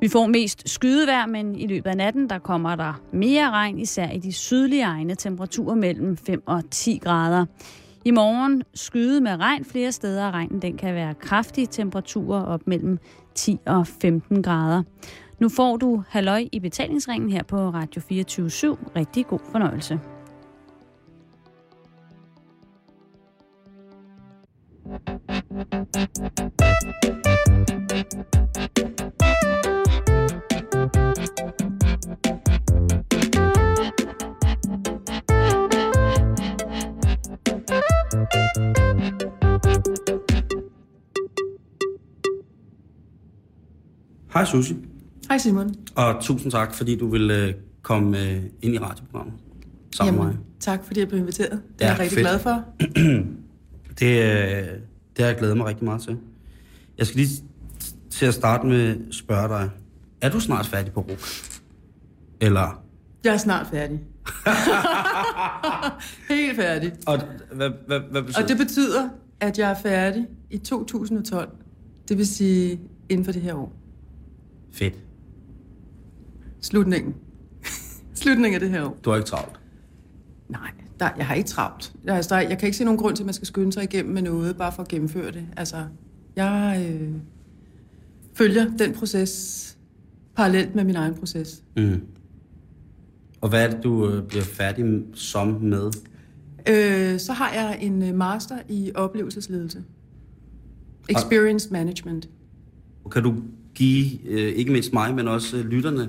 Vi får mest skydevejr, men i løbet af natten der kommer der mere regn, især i de sydlige egne, temperaturer mellem 5 og 10 grader. I morgen skyde med regn flere steder, og regnen den kan være kraftige temperaturer op mellem 10 og 15 grader. Nu får du halløj i betalingsringen her på Radio 24 /7. Rigtig god fornøjelse. Hej Susie, Hej Simon. og tusind tak, fordi du vil øh, komme øh, ind i radioprogrammet sammen med mig. tak fordi jeg blev inviteret. Det Ja, er jeg rigtig fedt. glad for. Det, øh, det har jeg glædet mig rigtig meget til. Jeg skal lige til at starte med spørge dig, er du snart færdig på RUK? Eller, Jeg er snart færdig. Helt færdig. og hvad, hvad, hvad betyder Og det betyder, at jeg er færdig i 2012. Det vil sige inden for det her år. Fedt. Slutningen. Slutningen af det her år. Du har ikke travlt. Nej, der, jeg har ikke travlt. Jeg, altså, der, jeg kan ikke se nogen grund til, at man skal skynde sig igennem med noget, bare for at gennemføre det. Altså, jeg øh, følger den proces parallelt med min egen proces. Mm. Og hvad er det, du øh, bliver færdig som med? Øh, så har jeg en øh, master i oplevelsesledelse. Experience Management. Kan du give, øh, ikke mindst mig, men også lytterne,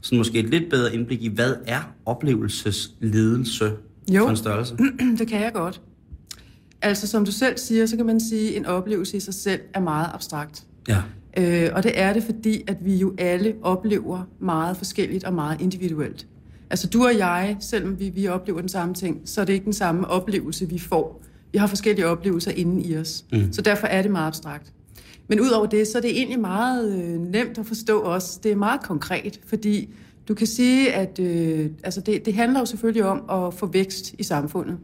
sådan måske et lidt bedre indblik i, hvad er oplevelsesledelse Jo. for en størrelse? det kan jeg godt. Altså, som du selv siger, så kan man sige, at en oplevelse i sig selv er meget abstrakt. Ja. Øh, og det er det, fordi at vi jo alle oplever meget forskelligt og meget individuelt. Altså du og jeg, selvom vi, vi oplever den samme ting, så er det ikke den samme oplevelse, vi får. Vi har forskellige oplevelser inden i os. Mm. Så derfor er det meget abstrakt. Men udover det, så er det egentlig meget øh, nemt at forstå også. Det er meget konkret, fordi du kan sige, at øh, altså det, det handler jo selvfølgelig om at få vækst i samfundet.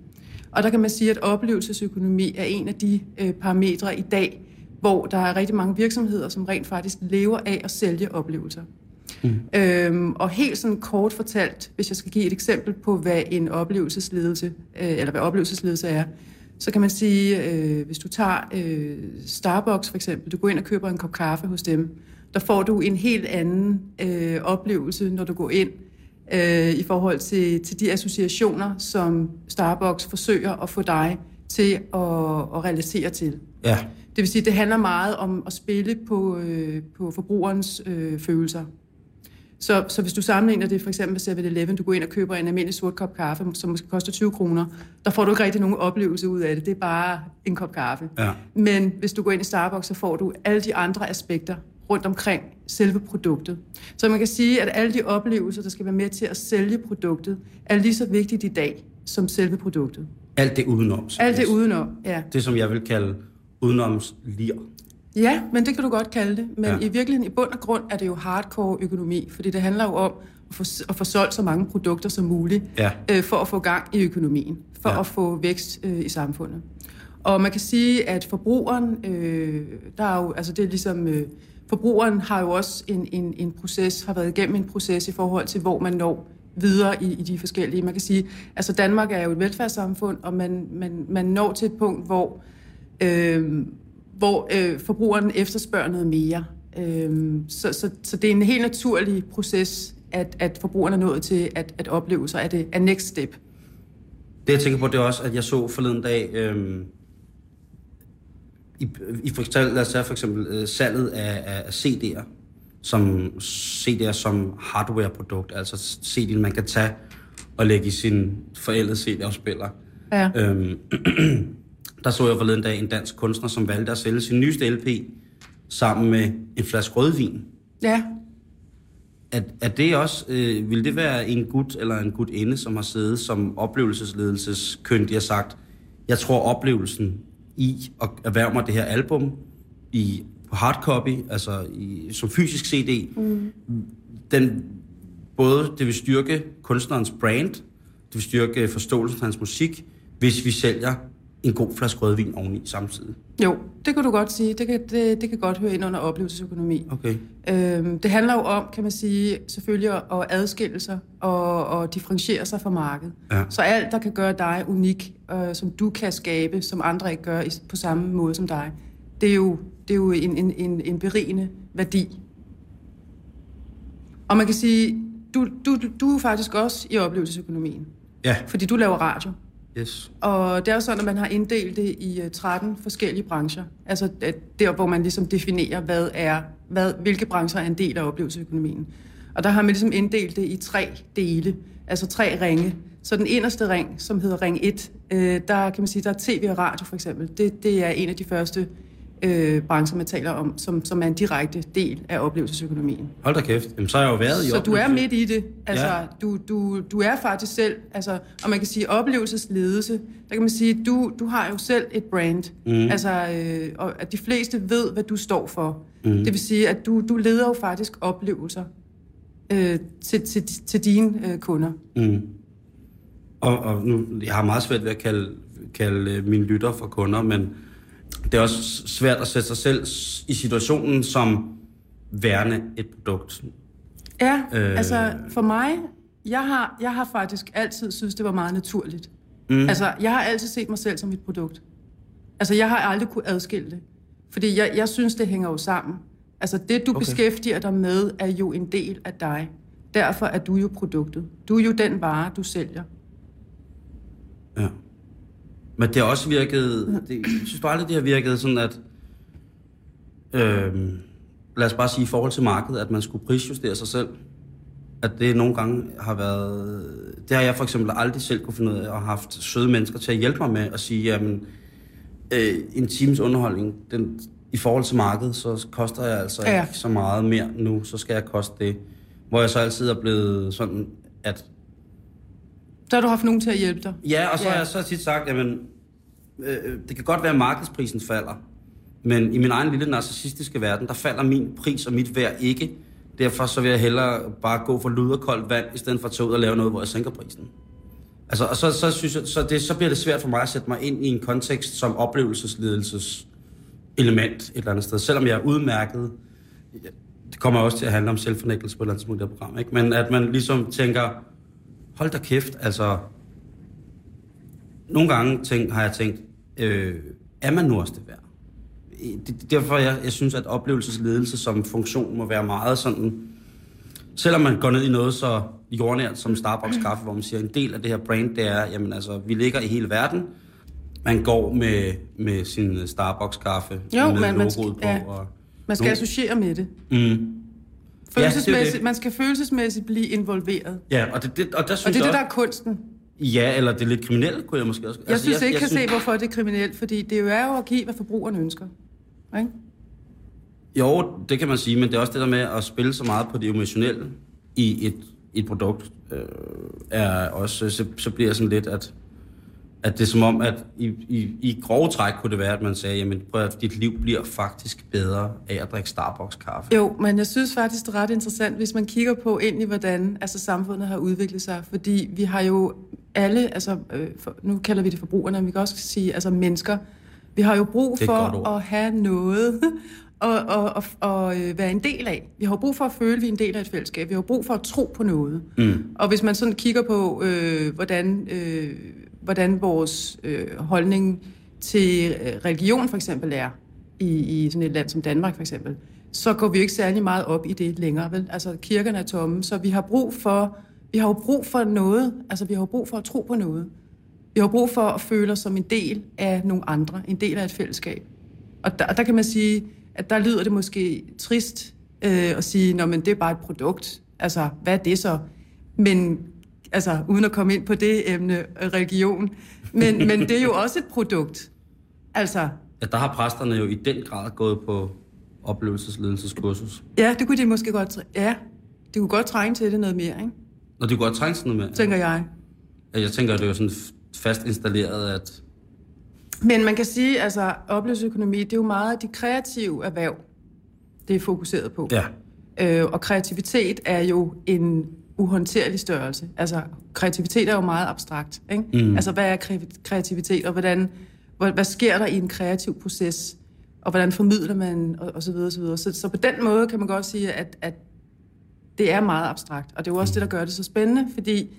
Og der kan man sige, at oplevelsesøkonomi er en af de øh, parametre i dag, hvor der er rigtig mange virksomheder, som rent faktisk lever af at sælge oplevelser. Mm. Øhm, og helt sådan kort fortalt, hvis jeg skal give et eksempel på, hvad en oplevelsesledelse, øh, eller hvad oplevelsesledelse er, så kan man sige, øh, hvis du tager øh, Starbucks for eksempel, du går ind og køber en kop kaffe hos dem, der får du en helt anden øh, oplevelse, når du går ind, øh, i forhold til, til de associationer, som Starbucks forsøger at få dig til at, at relatere til. Ja. Det vil sige, det handler meget om at spille på, øh, på forbrugerens øh, følelser. Så, så hvis du sammenligner det for eksempel med 7-Eleven, du går ind og køber en almindelig sort kop kaffe, som måske koster 20 kroner, der får du ikke rigtig nogen oplevelse ud af det. Det er bare en kop kaffe. Ja. Men hvis du går ind i Starbucks, så får du alle de andre aspekter rundt omkring selve produktet. Så man kan sige, at alle de oplevelser, der skal være med til at sælge produktet, er lige så vigtigt i dag som selve produktet. Alt det udenom. Alt det udenom, ja. Det, som jeg vil kalde udenomslir. Ja, men det kan du godt kalde det. Men Ja. i virkeligheden, i bund og grund, er det jo hardcore økonomi, fordi det handler jo om at få, at få solgt så mange produkter som muligt, Ja. øh, for at få gang i økonomien, for ja. at få vækst øh, i samfundet. Og man kan sige, at forbrugeren, øh, der er jo, altså det er ligesom, øh, forbrugeren har jo også en, en, en proces, har været igennem en proces i forhold til, hvor man når videre i, i de forskellige. Man kan sige, altså Danmark er jo et velfærdssamfund, og man, man, man når til et punkt, hvor øh, hvor øh, forbrugeren efterspørger noget mere. Øh, så, så, så det er en helt naturlig proces, at, at forbrugeren er nået til at, at opleve sig, at det er next step. Det jeg tænker på, det er også, at jeg så forleden dag, øhm, i, i for, eksempel- lad os tage for eksempel øh, salget af, af, af CD'er, som CD'er som hardware-produkt, altså CD'en, man kan tage og lægge i sin forældede CD-afspiller. Ja. Øhm, der så jeg forleden dag en dansk kunstner, som valgte at sælge sin nyeste LP sammen med en flaske rødvin. Ja, Er, er det også, øh, vil det være en gut eller en gutinde, som har siddet som oplevelsesledelseskyndig og sagt, jeg tror oplevelsen i at erhverve mig det her album i på hardcopy, altså i, som fysisk CD, mm. den, både det vil styrke kunstnerens brand, det vil styrke forståelsen af hans musik, hvis vi sælger en god flaske rødvin oveni samtidig. Jo, det kan du godt sige. Det kan, det, det kan godt høre ind under oplevelsesøkonomi. Okay. Øhm, det handler jo om, kan man sige, selvfølgelig at adskille sig og, og differentiere sig fra markedet. Ja. Så alt, der kan gøre dig unik, øh, som du kan skabe, som andre ikke gør på samme måde som dig, det er jo, det er jo en, en, en, en berigende værdi. Og man kan sige, du, du, du er faktisk også i oplevelsesøkonomien, Ja. fordi du laver radio. Yes. Og det er jo sådan, at man har inddelt det i øh, 13 forskellige brancher. Altså øh, der, hvor man ligesom definerer, hvad er, hvad, hvilke brancher er en del af oplevelsesøkonomien. Og der har man ligesom inddelt det i tre dele, altså tre ringe. Så den inderste ring, som hedder ring 1, øh, der kan man sige, der er tv og radio for eksempel. Det, det er en af de første øh, brancher, man taler om, som, som er en direkte del af oplevelsesøkonomien. Hold da kæft. Jamen, så har jeg jo været i Så du er midt i det. Altså, Ja. du, du, du er faktisk selv, altså, og man kan sige oplevelsesledelse, der kan man sige, du, du har jo selv et brand. Mm. Altså, øh, og at de fleste ved, hvad du står for. Mm. Det vil sige, at du, du leder jo faktisk oplevelser øh, til, til, til dine øh, kunder. Mm. Og, og nu, jeg har meget svært ved at kalde, kalde øh, mine lytter for kunder, men det er også svært at sætte sig selv i situationen som værende et produkt. Ja, Øh. altså for mig, jeg har, jeg har faktisk altid synes det var meget naturligt. Mm. Altså, jeg har altid set mig selv som et produkt. Altså, jeg har aldrig kunne adskille det. Fordi jeg, jeg synes, det hænger jo sammen. Altså, det du okay. beskæftiger dig med, er jo en del af dig. Derfor er du jo produktet. Du er jo den vare, du sælger. Ja. Men det har også virket... Det, jeg synes du aldrig, det har virket sådan, at... Øh, lad os bare sige i forhold til markedet, at man skulle prisjustere sig selv. At det nogle gange har været... Det har jeg for eksempel aldrig selv kunne finde ud af, og haft søde mennesker til at hjælpe mig med at sige, jamen, øh, en times underholdning, den, i forhold til markedet, så koster jeg altså Ja. ikke så meget mere nu, så skal jeg koste det. Hvor jeg så altid er blevet sådan, at Så har du haft nogen til at hjælpe dig. Ja, og så Ja. har jeg så tit sagt, jamen, øh, det kan godt være, at markedsprisen falder, men i min egen lille narcissistiske verden, der falder min pris og mit værd ikke. Derfor så vil jeg hellere bare gå for lud og koldt vand, i stedet for at tage ud og lave noget, hvor jeg sænker prisen. Altså, og så, så, synes jeg, så, det, så bliver det svært for mig at sætte mig ind i en kontekst som oplevelsesledelses element et eller andet sted. Selvom jeg er udmærket, det kommer også til at handle om selvfornægtelse på et eller andet tidspunkt i det her program, ikke? men at man ligesom tænker, hold da kæft, altså nogle gange tænk, har jeg tænkt, øh, er man nu også det værd? Det, derfor jeg, jeg synes, at oplevelsesledelse som funktion må være meget sådan, selvom man går ned i noget så jordnært som Starbucks kaffe, hvor man siger, en del af det her brand, det er, jamen altså, vi ligger i hele verden, man går med, med sin Starbucks kaffe Jo, med men man skal- på. ja. Og, Man skal Nu- associere med det. mm, Følelsesmæssigt, det. Man skal følelsesmæssigt blive involveret. ja, og, det, det, og der synes Og det er jeg det, der er kunsten. Ja, eller det er lidt kriminelt, kunne jeg måske også... Jeg altså, synes jeg, ikke, jeg kan se, hvorfor det er kriminelt, fordi det jo er jo at give, hvad forbrugeren ønsker. Ikke? Jo, det kan man sige, men det er også det der med at spille så meget på det emotionelle i et, et produkt, øh, er også, så, så bliver det sådan lidt, at, at det er som om, at i, i, i grove træk kunne det være, at man sagde, jamen prøv at dit liv bliver faktisk bedre af at drikke Starbucks kaffe. Jo, men jeg synes faktisk, det er ret interessant, hvis man kigger på egentlig, hvordan altså, samfundet har udviklet sig. Fordi vi har jo alle, altså, øh, for, nu kalder vi det forbrugerne, men vi kan også sige altså, mennesker. Vi har jo brug for at have noget og, og, og, og øh, være en del af. Vi har brug for at føle, at vi er en del af et fællesskab. Vi har brug for at tro på noget. Mm. Og hvis man sådan kigger på, øh, hvordan, øh, hvordan vores øh, holdning til øh, religion for eksempel er i, i sådan et land som Danmark for eksempel, så går vi jo ikke særlig meget op i det længere. Vel? Altså kirkerne er tomme, så vi har brug for, vi har jo brug for noget, altså vi har jo brug for at tro på noget. Vi har brug for at føle os som en del af nogle andre, en del af et fællesskab. Og der, der kan man sige, at der lyder det måske trist øh, at sige, at det er bare et produkt. Altså, hvad er det så? Men altså, uden at komme ind på det emne, øh, religion. Men, men det er jo også et produkt. Altså, Ja, der har præsterne jo i den grad gået på oplevelsesledelseskursus. ja, det kunne de måske godt... Ja, de kunne godt trænge til det noget mere, ikke? Og det kunne godt trænge sådan noget med. tænker jeg. Jeg tænker, det er jo sådan fast installeret, at Men man kan sige, altså, oplevelsesøkonomi, det er jo meget de kreative erhverv, det er fokuseret på. ja, Øh, og kreativitet er jo en uhåndterlig størrelse. Altså, kreativitet er jo meget abstrakt. Ikke? Mm. Altså, hvad er kre- kreativitet, og hvordan, Hvad, hvad sker der i en kreativ proces? Og hvordan formidler man, og, og så videre, og så videre. Så, så på den måde kan man godt sige, at, at det er meget abstrakt. Og det er jo også det, der gør det så spændende, fordi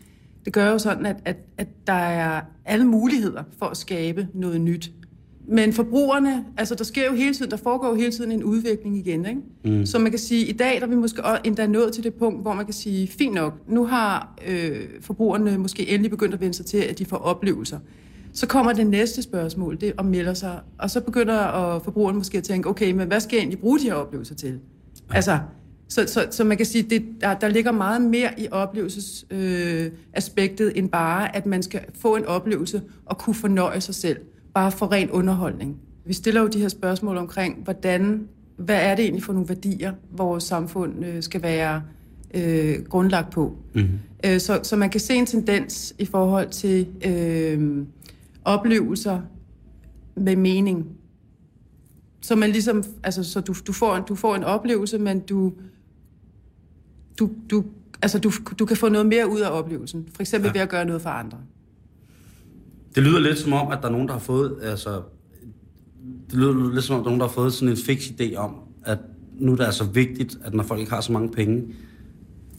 det gør jo sådan, at, at, at der er alle muligheder for at skabe noget nyt. Men forbrugerne, altså der sker jo hele tiden, der foregår jo hele tiden en udvikling igen, ikke? Mm. Så man kan sige, i dag der er vi måske endda nået til det punkt, hvor man kan sige, fint nok, nu har øh, forbrugerne måske endelig begyndt at vende sig til, at de får oplevelser. Så kommer det næste spørgsmål, det om melder sig, og så begynder at forbrugerne måske at tænke, okay, men hvad skal jeg egentlig bruge de her oplevelser til? Ja. Altså, så, så, så man kan sige, det, der, der ligger meget mere i oplevelsesaspektet, øh, end bare, at man skal få en oplevelse og kunne fornøje sig selv bare for ren underholdning. Vi stiller jo de her spørgsmål omkring, hvordan, hvad er det egentlig for nogle værdier, vores samfund øh, skal være øh, grundlagt på. Mm-hmm. Øh, så, så man kan se en tendens i forhold til øh, oplevelser med mening. Så man ligesom, altså, så du, du, får, du får en oplevelse, men du, du, du, altså, du, du kan få noget mere ud af oplevelsen. For eksempel ja. ved at gøre noget for andre. Det lyder lidt som om, at der er nogen, der har fået, altså, det lyder lidt som om, der er nogen, der har fået sådan en fix idé om, at nu er det altså vigtigt, at når folk ikke har så mange penge,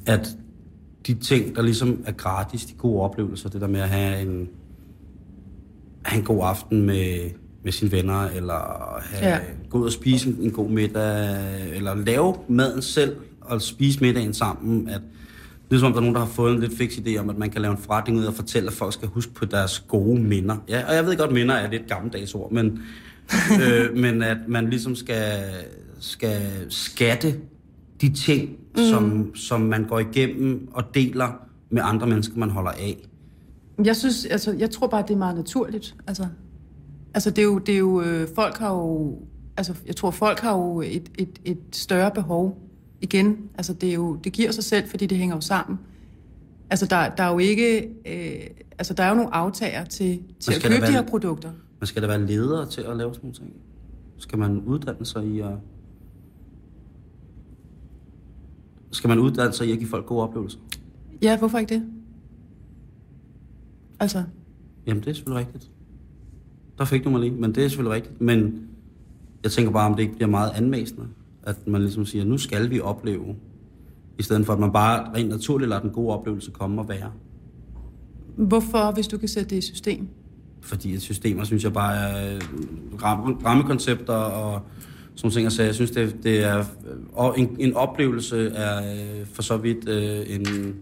at de ting, der ligesom er gratis, de gode oplevelser, det der med at have en, have en god aften med, med sine venner, eller have, ja. gå ud og spise en, en god middag, eller lave maden selv, og spise middagen sammen, at det er som om, der er nogen, der har fået en lidt fix idé om, at man kan lave en forretning ud og fortælle, at folk skal huske på deres gode minder. Ja, og jeg ved godt, minder er lidt gammeldags ord, men, øh, men at man ligesom skal, skal skatte de ting, mm. som, som man går igennem og deler med andre mennesker, man holder af. Jeg synes, altså, jeg tror bare, det er meget naturligt. Altså, altså det er jo, det er jo øh, folk har jo, altså, jeg tror, folk har jo et, et, et større behov igen, altså det, er jo, det giver sig selv, fordi det hænger jo sammen. Altså der, der er jo ikke, øh, altså der er jo nogle aftager til, til at købe være, de her produkter. Men skal der være ledere til at lave sådan nogle ting? Skal man uddanne sig i at... Skal man uddanne sig i at give folk gode oplevelser? Ja, hvorfor ikke det? Altså... Jamen, det er selvfølgelig rigtigt. Der fik du mig lige, men det er selvfølgelig rigtigt. Men jeg tænker bare, om det ikke bliver meget anmæsende at man ligesom siger, nu skal vi opleve, i stedet for at man bare rent naturligt lader den gode oplevelse komme og være. Hvorfor, hvis du kan sætte det i system? Fordi et systemer, synes jeg bare er øh, rammekoncepter og sådan ting. Så jeg synes, det, det er, og en, en oplevelse er øh, for så vidt øh, en,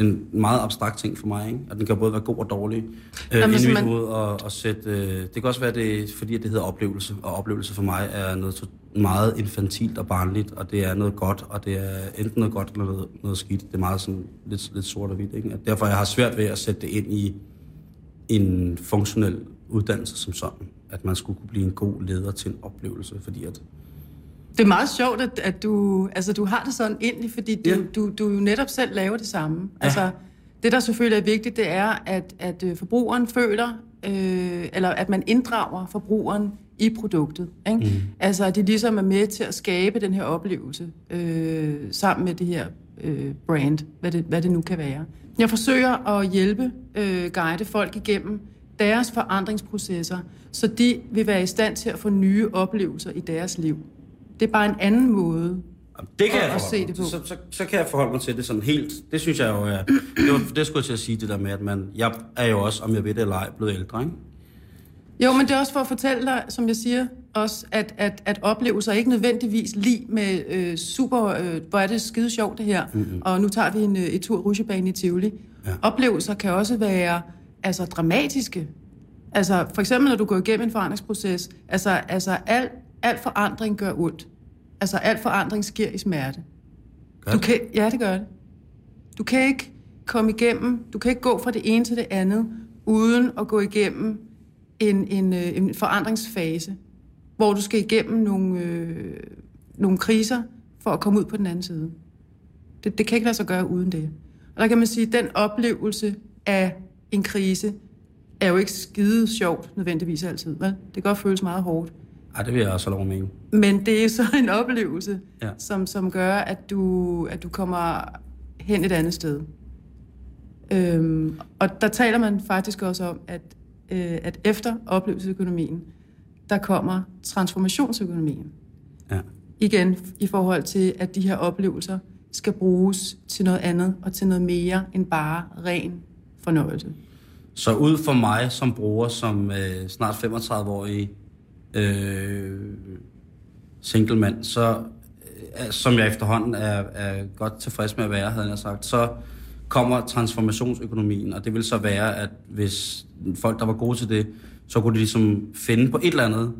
en meget abstrakt ting for mig, ikke? At den kan både være god og dårlig øh, Jamen, i mit man... hoved, og, og sætte, øh, det kan også være, det, fordi at det hedder oplevelse, og oplevelse for mig er noget meget infantilt og barnligt, og det er noget godt, og det er enten noget godt eller noget, noget skidt. Det er meget sådan lidt, lidt sort og hvidt, ikke? At derfor jeg har svært ved at sætte det ind i en funktionel uddannelse som sådan, at man skulle kunne blive en god leder til en oplevelse, fordi at det er meget sjovt, at, at du, altså, du har det sådan egentlig, fordi du, ja. du, du jo netop selv laver det samme. Ja. Altså, det, der selvfølgelig er vigtigt, det er, at, at øh, forbrugeren føler, øh, eller at man inddrager forbrugeren i produktet. Ikke? Mm. Altså, at de ligesom er med til at skabe den her oplevelse øh, sammen med det her øh, brand, hvad det, hvad det nu kan være. Jeg forsøger at hjælpe, øh, guide folk igennem deres forandringsprocesser, så de vil være i stand til at få nye oplevelser i deres liv. Det er bare en anden måde det kan jeg at se det på. Så, så, så kan jeg forholde mig til det sådan helt. Det synes jeg jo er... Det, var, det skulle jeg til at sige, det der med, at man... Jeg er jo også, om jeg ved det eller ej, blevet ældre, ikke? Jo, men det er også for at fortælle dig, som jeg siger, også, at, at, at oplevelser ikke nødvendigvis lige med øh, super, øh, hvor er det skide sjovt det her, mm-hmm. og nu tager vi en, øh, et tur rusjebane i Tivoli. Ja. Oplevelser kan også være altså, dramatiske. Altså, for eksempel, når du går igennem en forandringsproces, altså, altså al, al forandring gør ondt. Altså, al forandring sker i smerte. Gør du kan, ja, det gør det. Du kan ikke komme igennem, du kan ikke gå fra det ene til det andet, uden at gå igennem en, en, øh, en forandringsfase, hvor du skal igennem nogle, øh, nogle kriser for at komme ud på den anden side. Det, det kan ikke lade sig gøre uden det. Og der kan man sige, at den oplevelse af en krise er jo ikke skide sjovt nødvendigvis altid. Vel? Det kan godt føles meget hårdt. Ja, det vil jeg også lov mene. Men det er så en oplevelse, ja. som, som gør, at du, at du kommer hen et andet sted. Øhm, og der taler man faktisk også om, at øh, at efter oplevelsesøkonomien, der kommer transformationsøkonomien. Ja. Igen i forhold til, at de her oplevelser skal bruges til noget andet og til noget mere end bare ren fornøjelse. Så ud for mig som bruger, som øh, snart 35-årig øh, singlemand, så øh, som jeg efterhånden er, er godt tilfreds med at være, havde jeg sagt, så kommer transformationsøkonomien, og det vil så være, at hvis folk, der var gode til det, så kunne de ligesom finde på et eller andet,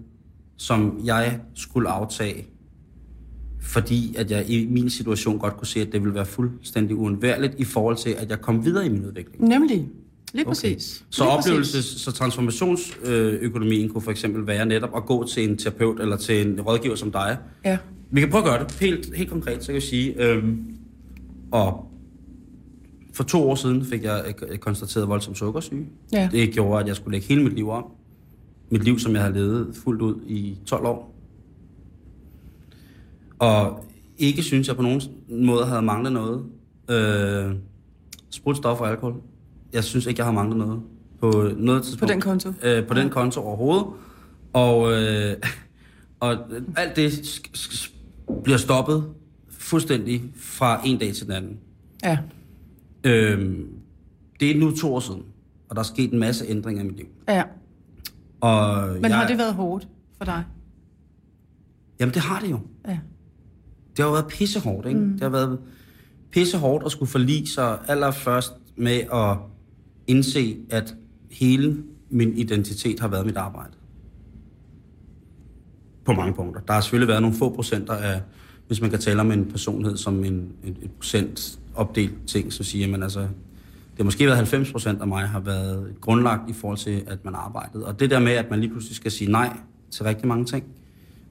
som jeg skulle aftage, fordi at jeg i min situation godt kunne se, at det ville være fuldstændig uundværligt i forhold til, at jeg kom videre i min udvikling. Nemlig. Lige præcis. Så Lige oplevelses, præcis. så transformationsøkonomien kunne for eksempel være netop at gå til en terapeut eller til en rådgiver som dig. Ja. Vi kan prøve at gøre det helt, helt konkret, så kan jeg sige, øhm, og for to år siden fik jeg øh, konstateret voldsom sukkersyge. Ja. Det gjorde, at jeg skulle lægge hele mit liv om. Mit liv, som jeg har levet fuldt ud i 12 år. Og ikke synes jeg på nogen måde havde manglet noget. Øh, sprut, stof og alkohol. Jeg synes ikke, jeg har manglet noget. På noget tidspunkt. På den konto? Øh, på den konto overhovedet. Og, øh, og alt det bliver stoppet fuldstændig fra en dag til den anden. Ja. Øhm, det er nu to år siden, og der er sket en masse ændringer i mit liv. Ja. Og Men jeg, har det været hårdt for dig? Jamen det har det jo. Ja. Det har jo været pissehårdt, ikke? Mm. Det har været pissehårdt at skulle forlige sig allerførst med at indse, at hele min identitet har været mit arbejde. På mange punkter. Der har selvfølgelig været nogle få procenter af, hvis man kan tale om en personlighed som en, en, et procent opdelt ting, så siger man altså, det har måske været 90 procent af mig har været grundlagt i forhold til, at man arbejdede. Og det der med, at man lige pludselig skal sige nej til rigtig mange ting,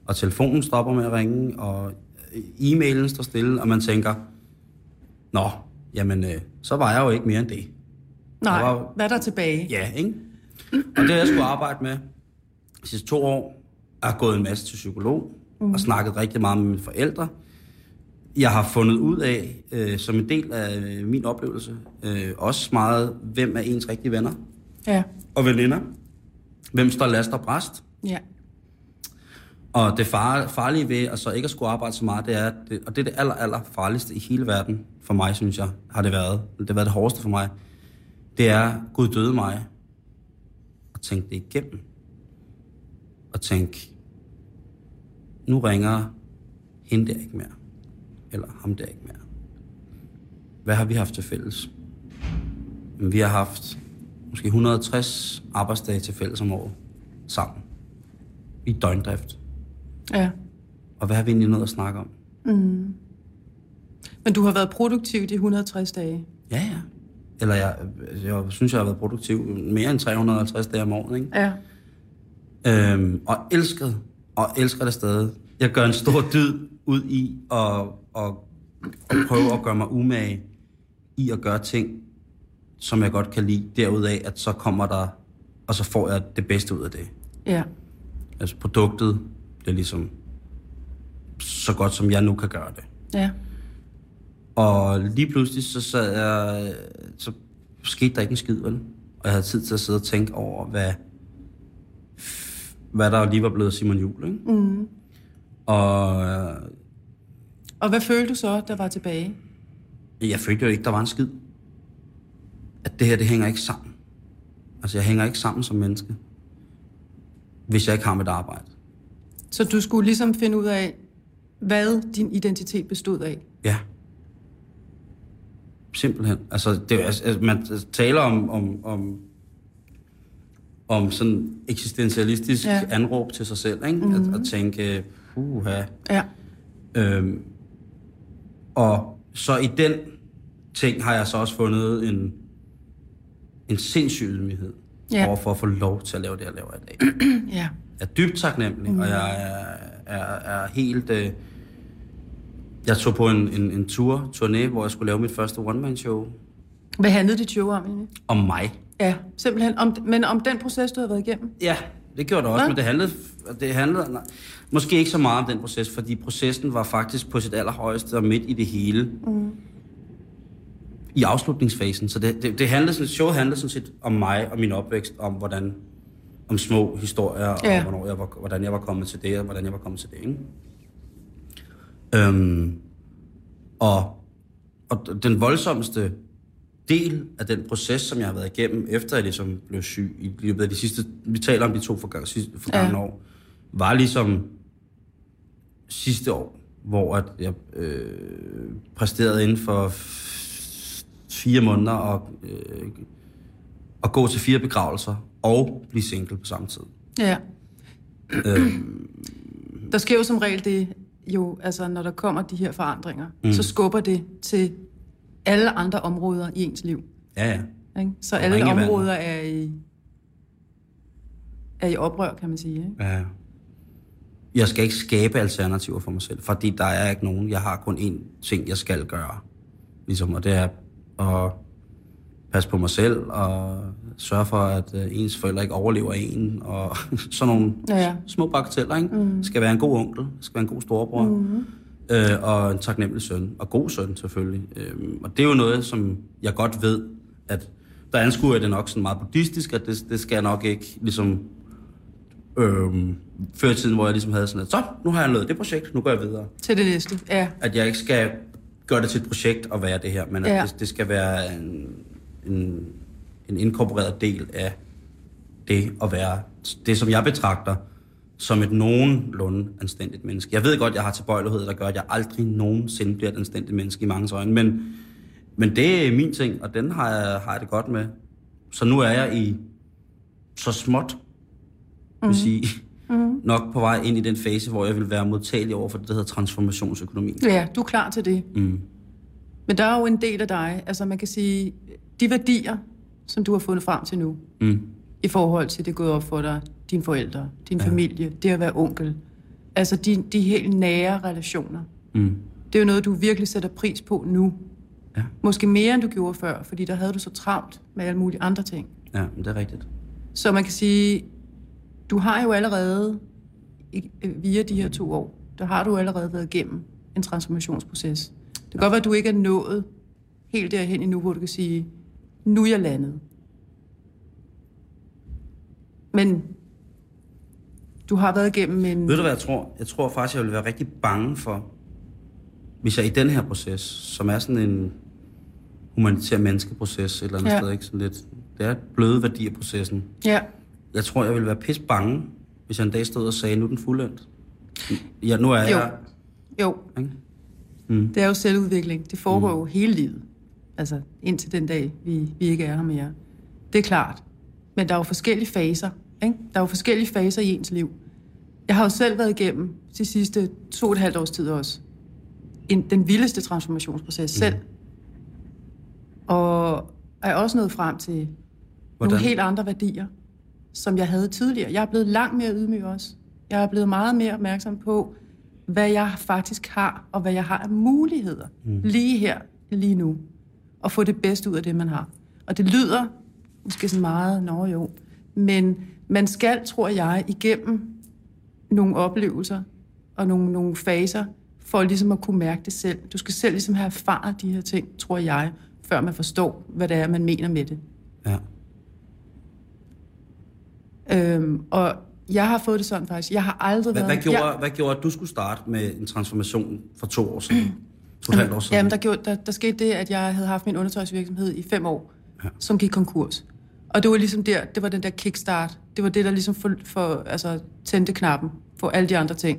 og telefonen stopper med at ringe, og e-mailen står stille, og man tænker, nå, jamen, øh, så var jeg jo ikke mere end det. Nej, Der var- hvad er der tilbage? Ja, ikke? Og det jeg skulle arbejde med de sidste to år. Jeg har gået en masse til psykolog, mm. og snakket rigtig meget med mine forældre. Jeg har fundet ud af, øh, som en del af øh, min oplevelse, øh, også meget, hvem er ens rigtige venner Ja. og veninder. Hvem står last og bræst. Ja. Og det far, farlige ved at så ikke at skulle arbejde så meget, det er, det, og det er det aller, aller farligste i hele verden, for mig, synes jeg, har det været. Det har været det hårdeste for mig. Det er, Gud døde mig, og tænke det igennem. Og tænke, nu ringer hende der ikke mere. Eller ham der ikke mere. Hvad har vi haft til fælles? Vi har haft måske 160 arbejdsdage til fælles om året sammen. I døgndrift. Ja. Og hvad har vi egentlig nået at snakke om? Men du har været produktiv de 160 dage. Ja, ja. Eller jeg, jeg synes, jeg har været produktiv mere end 350 dage om året, ikke? Ja. Øhm, og elsket, og elsker det stadig. Jeg gør en stor dyd ud i at, at, at prøve at gøre mig umage i at gøre ting, som jeg godt kan lide. Derudaf, at så kommer der, og så får jeg det bedste ud af det. Ja. Altså produktet bliver ligesom så godt, som jeg nu kan gøre det. Ja. Og lige pludselig, så sad jeg, så skete der ikke en skid, vel? Og jeg havde tid til at sidde og tænke over, hvad, hvad der lige var blevet Simon Jul, ikke? Mm. Og øh, Og hvad følte du så, der var tilbage? jeg følte jo ikke, der var en skid. At det her, det hænger ikke sammen. Altså, jeg hænger ikke sammen som menneske, hvis jeg ikke har mit arbejde. Så du skulle ligesom finde ud af, hvad din identitet bestod af. Ja. Simpelthen. Altså, det, er altså, man taler om, om, om, om sådan eksistentialistisk Ja. anråb til sig selv, ikke? Mm-hmm. At, at tænke, uha. Ja. Øhm, og så i den ting har jeg så også fundet en, en sindssyg ydmyghed Ja. over for at få lov til at lave det, jeg laver i dag. Ja. Jeg er dybt taknemmelig, mm. og jeg er, er, er helt... Øh, jeg tog på en, en, en tur, turné, hvor jeg skulle lave mit første one-man-show Hvad handlede dit show om egentlig? om mig. Ja, simpelthen. Om, men om den proces, du har været igennem? Ja, det gjorde det også, Hvad? men det handlede, det handlede nej, måske ikke så meget om den proces, fordi processen var faktisk på sit allerhøjeste og midt i det hele. Mm. i afslutningsfasen. Så det, det, det handler sådan, showet handler sådan set om mig og min opvækst, om hvordan om små historier, og Ja. hvornår jeg var, hvordan jeg var kommet til det, og hvordan jeg var kommet til det. Ikke? Øhm, og, og den voldsomste del af den proces, som jeg har været igennem, efter jeg ligesom blev syg i løbet af de sidste, vi taler om de to forgangne Ja. år, var ligesom sidste år, hvor at jeg øh, præsterede inden for fire måneder og, øh, at gå til fire begravelser og blive single på samme tid. Ja. Øh, Der sker jo som regel det, jo, altså når der kommer de her forandringer, mm. så skubber det til alle andre områder i ens liv. ja, ja. Ikke? Så Og alle områder er i, er i oprør, kan man sige. Ikke? Ja. Jeg skal ikke skabe alternativer for mig selv, fordi der er ikke nogen. Jeg har kun én ting, jeg skal gøre. Ligesom, og det er at passe på mig selv, og sørge for, at øh, ens forældre ikke overlever en, og sådan nogle Ja, ja. små bagateller, ikke? Mm. Skal være en god onkel, skal være en god storebror, mm. øh, og en taknemmelig søn, og god søn selvfølgelig. Øh, og det er jo noget, som jeg godt ved, at der anskuer jeg det nok sådan meget buddhistisk, at det, det skal jeg nok ikke ligesom øhm, før i tiden, hvor jeg ligesom havde sådan, at så, nu har jeg lavet det projekt, nu går jeg videre. Til det næste. Ja. At jeg ikke skal gøre det til et projekt og være det her, men at Ja. det, det skal være en, en, en inkorporeret del af det at være det, som jeg betragter som et nogenlunde anstændigt menneske. Jeg ved godt, jeg har tilbøjelighed, der gør, at jeg aldrig nogensinde bliver et anstændigt menneske i mange øjne, men, men det er min ting, og den har jeg, har jeg det godt med. Så nu er jeg i så småt, vil Mhm. sige, mm. nok på vej ind i den fase, hvor jeg vil være modtagelig over for det, der hedder transformationsøkonomi. ja, du er klar til det. Mm. Men der er jo en del af dig, altså man kan sige, de værdier, som du har fundet frem til nu, Mm. i forhold til det gået op for dig, dine forældre, din ja. familie, det at være onkel, altså de, de helt nære relationer, Mm. det er jo noget, du virkelig sætter pris på nu. Ja. Måske mere, end du gjorde før, fordi der havde du så travlt med alle mulige andre ting. ja, men det er rigtigt. Så man kan sige, du har jo allerede, øh, via de her to år, der har du allerede været igennem en transformationsproces. Det kan godt være, at du ikke er nået helt derhen endnu, hvor du kan sige, nu er jeg landet. Men du har været igennem en... Ved du, hvad jeg tror? Jeg tror faktisk, jeg vil være rigtig bange for, hvis jeg i den her proces, som er sådan en humanitær menneskeproces et eller andet Ja. sted, ikke? Sådan lidt, det er bløde værdier processen. Ja, Jeg tror, jeg vil være pis bange, hvis jeg en dag stod og sagde, nu er den fuldendt. Ja, nu er Jo. jeg... jo. Ikke? Det er jo selvudvikling. Det foregår mm. jo hele livet. Altså indtil den dag, vi, vi ikke er her mere. Det er klart. Men der er jo forskellige faser. Ikke? Der er jo forskellige faser i ens liv. Jeg har jo selv været igennem de sidste to og et halvt års tid også. En, den vildeste transformationsproces selv. Og er også nået frem til? Hvordan? nogle helt andre værdier, som jeg havde tidligere. Jeg er blevet langt mere ydmyg også. Jeg er blevet meget mere opmærksom på, hvad jeg faktisk har, og hvad jeg har af muligheder mm. lige her, lige nu. Og få det bedste ud af det, man har. Og det lyder måske sådan meget, nå jo, men man skal, tror jeg, igennem nogle oplevelser og nogle, nogle faser, for ligesom at kunne mærke det selv. Du skal selv ligesom have erfaret de her ting, tror jeg, før man forstår, hvad det er, man mener med det. Ja. Øhm, og jeg har fået det sådan faktisk. Jeg har aldrig Hvad, været... hvad, gjorde, jeg, hvad gjorde, at du skulle starte med en transformation for to år siden? Og et år siden? Jamen, der, gjorde, der, der skete det, at jeg havde haft min undertøjsvirksomhed i fem år, Ja. som gik konkurs. Og det var ligesom der, det var den der kickstart. Det var det, der ligesom for, for altså, tændte knappen for alle de andre ting.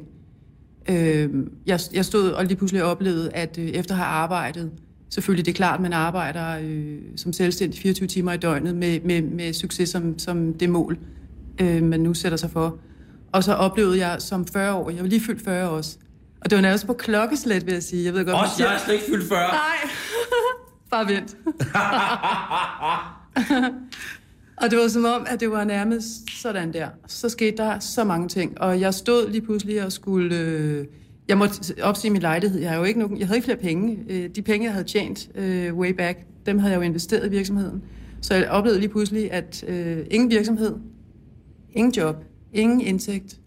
Øhm, jeg, jeg stod og lige pludselig oplevede, at øh, efter at have arbejdet, selvfølgelig det er klart, at man arbejder øh, som selvstændig 24 timer i døgnet med, med, med succes som, som det mål, øh, man nu sætter sig for. Og så oplevede jeg som 40 år, jeg var lige fyldt 40 også, og det var nærmest på klokkeslæt, vil jeg sige. Jeg ved godt, Også jeg er slet ikke fyldt 40. Nej, bare vent. og det var som om, at det var nærmest sådan der. Så skete der så mange ting, og jeg stod lige pludselig og skulle... Øh, jeg måtte opsige min lejlighed. Jeg, har jo ikke nogen, jeg havde ikke flere penge. Øh, de penge, jeg havde tjent øh, way back, dem havde jeg jo investeret i virksomheden. Så jeg oplevede lige pludselig, at øh, ingen virksomhed, ingen job, ingen indtægt.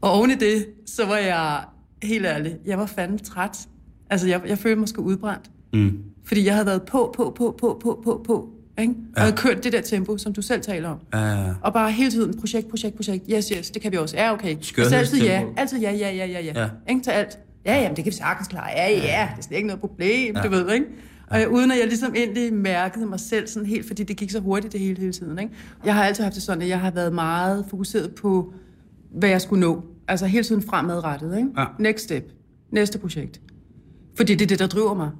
Og oven i det, så var jeg helt ærlig, jeg var fandme træt. Altså, jeg, jeg følte mig sgu udbrændt. Mm. Fordi jeg havde været på, på, på, på, på, på, på. Ikke? Og Ja. jeg havde kørt det der tempo, som du selv taler om. Uh, Og bare hele tiden, projekt, projekt, projekt. Yes, yes, det kan vi også. Ja, okay. Og Skørhedstempo. altid ja, altid ja, ja, ja, ja, ja. Ja. Ikke til alt. Ja, jamen, det kan vi sagtens klare. Ja, ja, det er slet ikke noget problem, ja. du ved, ikke? Og jeg, uden at jeg ligesom egentlig mærkede mig selv sådan helt, fordi det gik så hurtigt det hele, hele tiden, ikke? Jeg har altid haft det sådan, at jeg har været meget fokuseret på, hvad jeg skulle nå. Altså hele tiden fremadrettet, ikke? Ja. Next step. Næste projekt. Fordi det er det, der driver mig.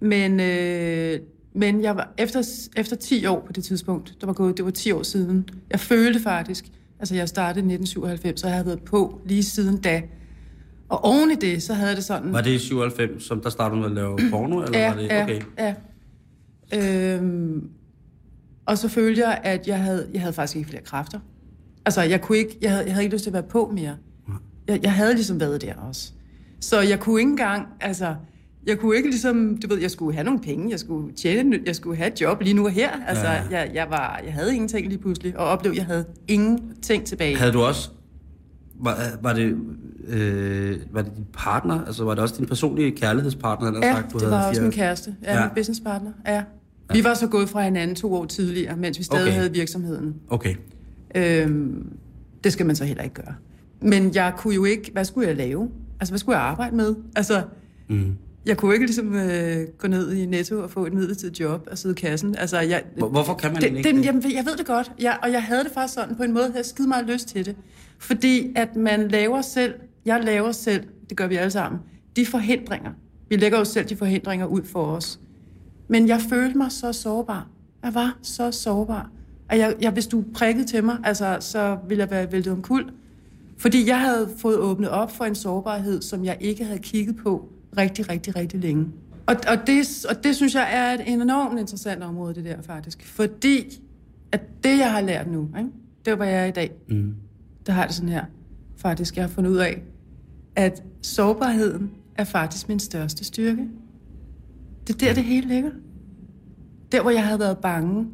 Men, øh, men jeg var, efter, efter 10 år på det tidspunkt, der var gået, det var 10 år siden, jeg følte faktisk, altså jeg startede i 1997, så jeg havde været på lige siden da. Og oven i det, så havde jeg det sådan... var det i 97, som der startede med at lave porno? Eller ja, var det, ja, okay. ja. Øhm, og så følte jeg, at jeg havde, jeg havde faktisk ikke flere kræfter. Altså, jeg, kunne ikke, jeg, havde, jeg havde ikke lyst til at være på mere. Jeg, jeg havde ligesom været der også. Så jeg kunne ikke engang, altså, jeg kunne ikke ligesom, du ved, jeg skulle have nogle penge, jeg skulle tjene, jeg skulle have et job lige nu og her. Altså, Ja. ja. jeg, jeg, var, jeg havde ingenting lige pludselig, og oplevede, at jeg havde ingenting tilbage. Havde du også... Var, var, det, øh, var det din partner? Altså var det også din personlige kærlighedspartner? Eller Ja, sagt, du det havde var også fire- min kæreste. Ja, Ja. ja. min businesspartner. Ja. Vi var så gået fra hinanden to år tidligere, mens vi stadig okay. havde virksomheden. Okay. Øhm, det skal man så heller ikke gøre. Men jeg kunne jo ikke... Hvad skulle jeg lave? Altså, hvad skulle jeg arbejde med? Altså, Mm. jeg kunne ikke ligesom øh, gå ned i Netto og få et midlertidigt job og sidde i kassen. Altså, jeg, Hvor- Hvorfor kan man det, ikke det, jamen, jeg ved det godt, jeg, og jeg havde det faktisk sådan på en måde, jeg havde skide meget lyst til det. Fordi at man laver selv, jeg laver selv, det gør vi alle sammen, de forhindringer. Vi lægger jo selv de forhindringer ud for os. Men jeg følte mig så sårbar. Jeg var så sårbar. At jeg, jeg, hvis du prikkede til mig, altså, så ville jeg være væltet om kul. Fordi jeg havde fået åbnet op for en sårbarhed, som jeg ikke havde kigget på rigtig, rigtig, rigtig længe. Og, og, det, og det synes jeg er et enormt interessant område, det der faktisk. Fordi at det, jeg har lært nu, ikke? det hvor jeg er i dag, Mm. der har det sådan her. Faktisk, jeg har fundet ud af, at sårbarheden er faktisk min største styrke. Det er der, det hele ligger. Der, hvor jeg havde været bange,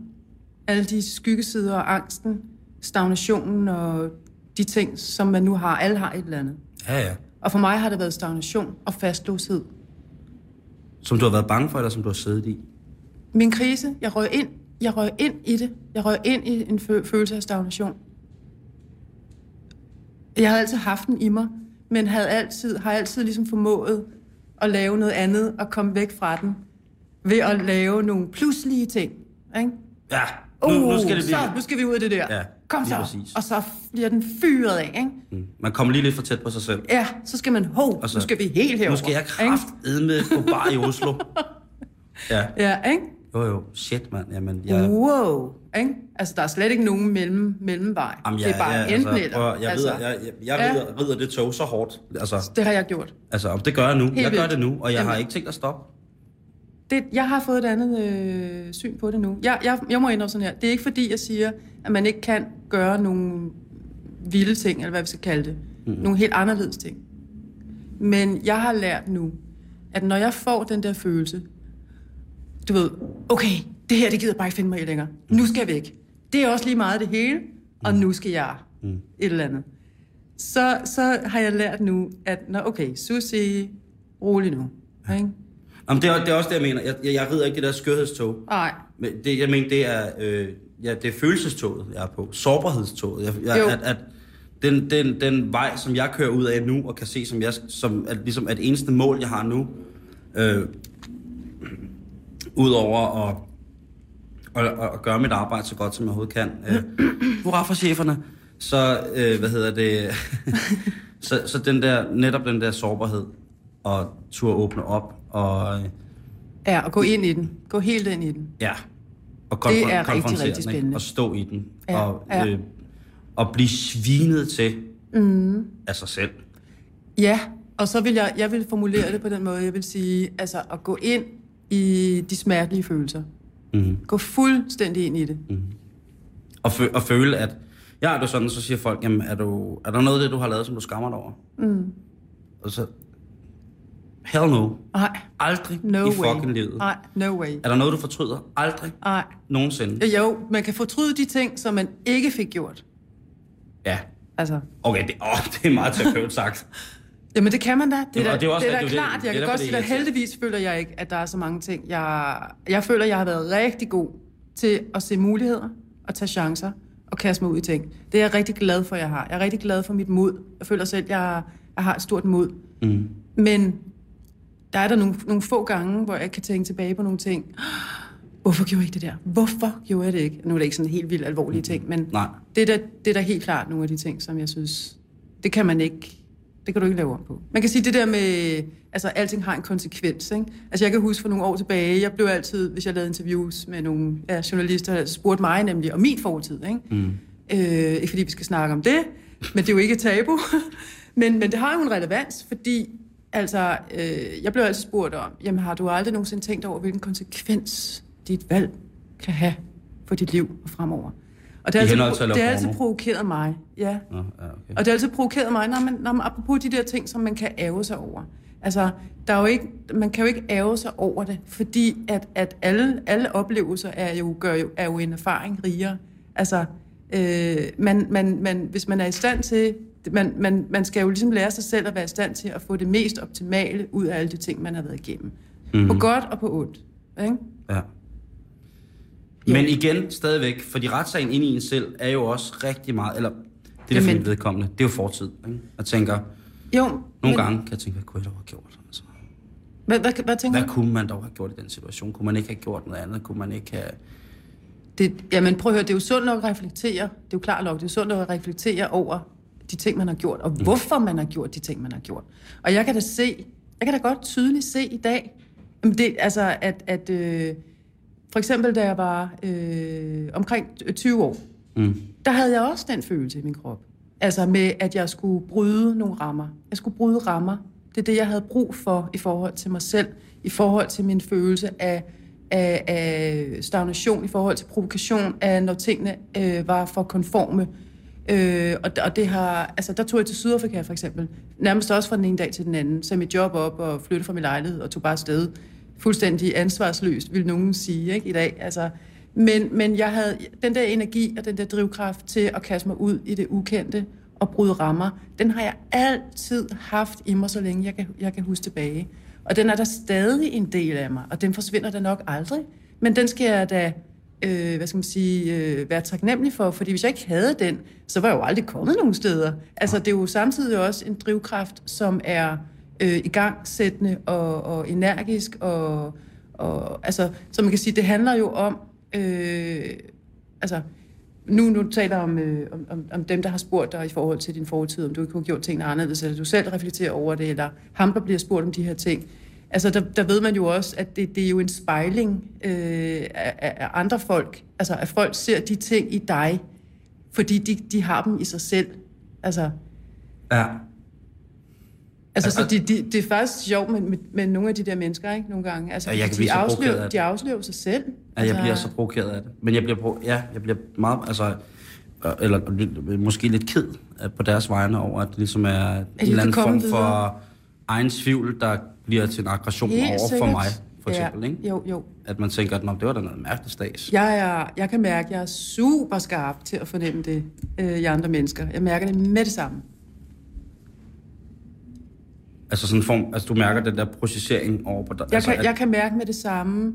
alle de skyggesider og angsten, stagnationen og de ting, som man nu har. Alle har et eller andet. Ja, ja. Og for mig har det været stagnation og fastlåshed. Som du har været bange for, eller som du har siddet i? Min krise, jeg røg ind, jeg røg ind i det. Jeg røg ind i en fø- følelse af stagnation. Jeg havde altid haft den i mig, men havde altid, har altid ligesom formået at lave noget andet og komme væk fra den ved at lave nogle pludselige ting. Ikke? Ja, nu, Uh, nu skal det blive... så, nu skal vi ud af det der. Ja, Kom så. præcis. Og så bliver den fyret af, ikke? Mm. Man kommer lige lidt for tæt på sig selv. Ja, så skal man, hov, Og så- nu skal vi helt herover. Nu skal jeg kraftedme på bar i Oslo. Ja, Ja, ikke? jo jo. Shit, mand. Jamen, jeg, Wow, ikke? Altså, der er slet ikke nogen mellem, mellemvej. Jamen, det er bare jeg, enten altså, eller. prøv, jeg, altså, rider, jeg, jeg, jeg Ja. rider, rider det tog så hårdt. Altså, Det har jeg gjort. altså, det gør jeg nu. jeg gør vildt. det nu, og jeg har Jamen. ikke tænkt at stoppe. Det, jeg har fået et andet øh, syn på det nu. Jeg, jeg, jeg må ændre sådan her. Det er ikke fordi, jeg siger, at man ikke kan gøre nogle vilde ting, eller hvad vi skal kalde det. Mm. Nogle helt anderledes ting. Men jeg har lært nu, at når jeg får den der følelse, du ved, okay, det her, det gider jeg bare ikke finde mig i længere. Nu skal jeg væk. Det er også lige meget det hele, og nu skal jeg Mm. et eller andet. Så, så har jeg lært nu, at når, okay, Susie, rolig nu. Ikke? Jamen, det, er, det er også det, jeg mener. Jeg, jeg, jeg rider ikke det der skørhedstog. Nej, Men det, jeg mener, det er, øh, ja, det er følelsestoget, jeg er på. Sårbarhedstoget. Jeg, jeg, Jo. at, at den, den, den vej, som jeg kører ud af nu, og kan se, som jeg, som at, ligesom det eneste mål, jeg har nu, øh, udover at, at, at, at gøre mit arbejde så godt, som jeg overhovedet kan. Øh, hurra for cheferne. Så, øh, hvad hedder det, så, så den der, netop den der sårbarhed, og turde åbne op, og... øh, Ja, og gå ind i den. Gå helt ind i den. Ja. Og Det er konfron- rigtig, rigtig spændende. Og stå i den. Ja, og, ja. Øh, og blive svinet til mm. af sig selv. Ja, og så vil jeg, jeg vil formulere det på den måde, jeg vil sige, altså at gå ind i de smertelige følelser. Mm. Gå fuldstændig ind i det. Og, fø- og føle, at... Jeg er det sådan, så siger folk, jamen, er, du, er der noget af det, du har lavet, som du skammer dig over? Mm. Og så... Hell no. Nej, Aldrig no i way. fucking livet. Nej, no way. Er der noget, du fortryder? Aldrig Nej. nogensinde. Jo, man kan fortryde de ting, som man ikke fik gjort. Ja. Altså, Okay, det, åh, det er meget terapeut sagt. Jamen det kan man da. Det er Jamen, det er også- det er det da det- klart. det Jeg er kan godt det sige, at heldigvis føler jeg ikke, at der er så mange ting. Jeg, jeg føler, at jeg har været rigtig god til at se muligheder og tage chancer og kaste mig ud i ting. Det er jeg rigtig glad for, jeg har. Jeg er rigtig glad for mit mod. Jeg føler selv, at jeg, jeg har et stort mod. Mm. Men der er der nogle, nogle få gange, hvor jeg kan tænke tilbage på nogle ting. Hvorfor gjorde jeg ikke det der? Hvorfor gjorde jeg det ikke? Nu er det ikke sådan helt vildt alvorlige ting, men Nej. det er, da, det er helt klart nogle af de ting, som jeg synes, det kan man ikke, det kan du ikke lave om på. Man kan sige det der med, altså alting har en konsekvens, ikke? Altså jeg kan huske for nogle år tilbage, jeg blev altid, hvis jeg lavede interviews med nogle ja, journalister, der spurgte mig nemlig om min fortid, ikke? Mm. Øh, ikke fordi vi skal snakke om det, men det er jo ikke et tabu. men, men det har jo en relevans, fordi altså, øh, jeg blev altid spurgt om, jamen har du aldrig nogensinde tænkt over, hvilken konsekvens dit valg kan have for dit liv og fremover? Og det har at det har altid provokeret mig, ja. Nå, ja, okay. Og det har altid provokeret mig, når man, når man, apropos de der ting, som man kan æve sig over. Altså, der er jo ikke, man kan jo ikke æve sig over det, fordi at, at alle, alle oplevelser er jo, gør jo, er jo en erfaring rigere. Altså, øh, man, man, man, hvis man er i stand til, man, man, man skal jo ligesom lære sig selv at være i stand til at få det mest optimale ud af alle de ting, man har været igennem. Mm. På godt og på ondt. Ikke? Ja. Men igen, stadigvæk, fordi retssagen inde i en selv er jo også rigtig meget, eller det er for mit vedkommende, det er jo fortid. Ikke? Jeg tænker, Jo, nogle men, gange kan jeg tænke, hvad kunne jeg dog have gjort? Altså, Hvad, hvad, hvad tænker hvad kunne man dog have gjort i den situation? Kunne man ikke have gjort noget andet? Kunne man ikke have... Det, jamen prøv at høre, det er jo sundt nok at reflektere. Det er jo klart nok, det er sundt nok at reflektere over de ting, man har gjort, og hvorfor man har gjort de ting, man har gjort. Og jeg kan da se, jeg kan da godt tydeligt se i dag, det, altså at, at øh, for eksempel da jeg var øh, omkring 20 år, Mm. der havde jeg også den følelse i min krop. Altså med, at jeg skulle bryde nogle rammer. Jeg skulle bryde rammer. Det er det, jeg havde brug for i forhold til mig selv, i forhold til min følelse af, af, af stagnation, i forhold til provokation, af når tingene øh, var for konforme. Øh, og, og det har, altså der tog jeg til Sydafrika for eksempel, nærmest også fra den ene dag til den anden, så mit job op og flyttede fra min lejlighed og tog bare afsted. Fuldstændig ansvarsløst, vil nogen sige ikke, i dag. Altså, men, men jeg havde den der energi og den der drivkraft til at kaste mig ud i det ukendte og bryde rammer, den har jeg altid haft i mig, så længe jeg kan, jeg kan huske tilbage. Og den er der stadig en del af mig, og den forsvinder der nok aldrig. Men den skal jeg da øh, hvad skal man sige, øh, være taknemmelig for, fordi hvis jeg ikke havde den, så var jeg jo aldrig kommet nogen steder. Altså, det er jo samtidig også en drivkraft, som er øh, igangsættende og, og energisk, og, og altså, så man kan sige, det handler jo om, øh, altså, nu, nu taler om, øh, om, om, om dem, der har spurgt dig i forhold til din fortid, om du ikke kunne have gjort tingene anderledes, eller du selv reflekterer over det, eller ham, der bliver spurgt om de her ting. Altså, der, der ved man jo også, at det, det er jo en spejling øh, af, af andre folk. Altså, at folk ser de ting i dig, fordi de, de har dem i sig selv. Altså, Ja. altså så Og- de, de, det er faktisk sjovt med, med, med nogle af de der mennesker, ikke? Nogle gange. Altså, Ja, jeg kan de, afslører, af det. de afslører sig selv. Ja, jeg bliver så provokeret af det. Men jeg bliver, pro- ja, jeg bliver meget, altså, eller måske lidt ked på deres vegne over, at det ligesom er en kan eller anden form for egen tvivl, der bliver til en aggression Helt over for sikkert. mig, for eksempel. Ja, Ikke? jo, jo. At man tænker, at "Nå, det var da noget mærkeligt stads. Jeg, er, jeg kan mærke, at jeg er super skarp til at fornemme det øh, i andre mennesker. Jeg mærker det med det samme. Altså sådan en form, altså du mærker den der processering over på dig. Jeg, altså, kan, at- jeg kan mærke med det samme,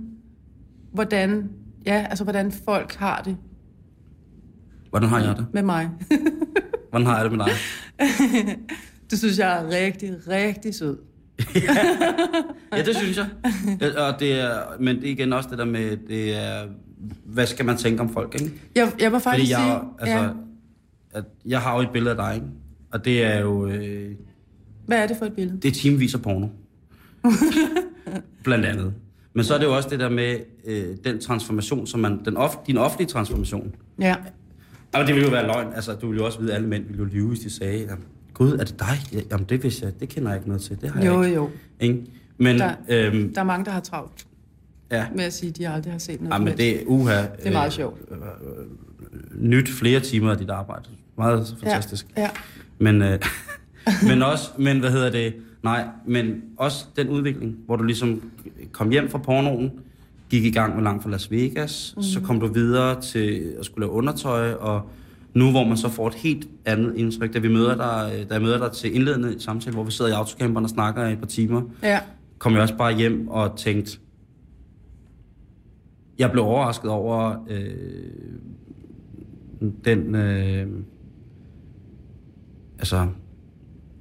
hvordan, ja, altså, hvordan folk har det Hvordan har jeg det? med mig. Hvordan har jeg det med dig? det synes jeg er rigtig, rigtig sød. Ja, det synes jeg. Ja, Og det er, men det er igen også det der med, det er, hvad skal man tænke om folk, ikke? Jeg, jeg må faktisk Fordi jeg, sige, altså, ja, at jeg har jo et billede af dig, ikke? Og det er jo, øh, hvad er det for et billede? det er timevis af porno. Blandt andet. Men så er det jo også det der med øh, den transformation, som man, den off, din offentlige transformation. Ja, Og det ville jo være løgn. Altså, du ville jo også vide, at alle mænd ville jo lyve, hvis de sagde, jamen, Gud, er det dig? Ja, Jamen, det vidste jeg, det kender jeg ikke noget til. Det har jo, jeg ikke. jo. Ikke? Men, Der- øhm, Der er mange, der har travlt ja. med at sige, at de aldrig har set noget. Ja, men det uha. det er meget sjovt. Øh, nyt flere timer af dit arbejde. Meget fantastisk. Ja, ja. Men, øh, men også, men hvad hedder det, nej, men også den udvikling, hvor du ligesom kom hjem fra pornoen, gik i gang med langt fra Las Vegas, mm. så kom du videre til at skulle lave undertøj, og Nu hvor man så får et helt andet indtryk, da, vi møder dig, da jeg møder dig til indledende samtale, hvor vi sidder i autocamperen og snakker i et par timer, Ja. kom jeg også bare hjem og tænkte, jeg blev overrasket over øh, den, øh, altså,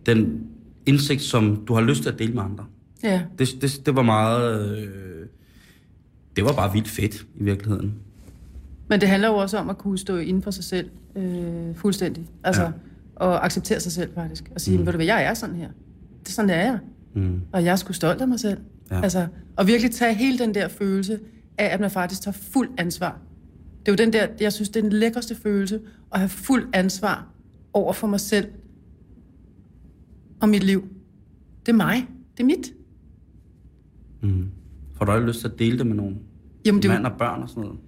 den indsigt, som du har lyst til at dele med andre. Ja. Det, det, det var meget, øh, det var bare vildt fedt i virkeligheden. Men det handler jo også om at kunne stå inden for sig selv øh, fuldstændig. Altså, Ja. og acceptere sig selv faktisk. Og sige, mm. ved du hvad, jeg er sådan her. Det er sådan, det er jeg. Mm. Og jeg er sgu stolt af mig selv. Ja. Altså, og virkelig tage hele den der følelse af, at man faktisk tager fuld ansvar. Det er jo den der, jeg synes, det er den lækreste følelse, at have fuld ansvar over for mig selv og mit liv. Det er mig. Det er mit. Mm. Får du lyst til at dele det med nogen? Jamen, det Mand og børn og sådan noget?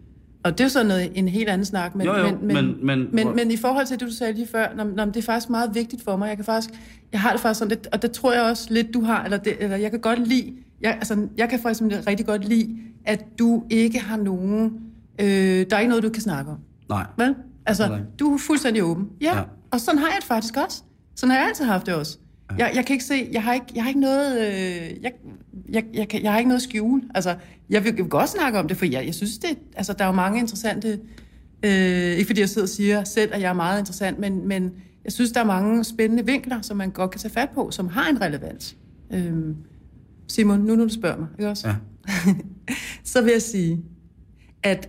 Og det er jo sådan noget, en helt anden snak. Men, Jo, jo, men, men, men- men- men, men i forhold til det, du sagde lige før, når, når, det er faktisk meget vigtigt for mig. Jeg kan faktisk, jeg har det faktisk sådan lidt, og det tror jeg også lidt, du har, eller, det, eller jeg kan godt lide, jeg, altså, jeg kan faktisk rigtig godt lide, at du ikke har nogen, øh, der er ikke noget, du kan snakke om. Nej. Vel? Altså, du er fuldstændig åben. Ja. ja, og sådan har jeg det faktisk også. Sådan har jeg altid haft det også. Jeg, jeg kan ikke se, jeg har ikke, jeg har ikke noget, øh, jeg, jeg, jeg, kan, jeg har ikke noget at skjule. Altså, jeg vil, jeg vil godt snakke om det, for jeg, jeg synes, det, altså, der er jo mange interessante, øh, ikke fordi jeg sidder og siger selv, at jeg er meget interessant, men, men jeg synes, der er mange spændende vinkler, som man godt kan tage fat på, som har en relevans. Øh, Simon, nu når du spørger mig, ikke også? Ja. så vil jeg sige, at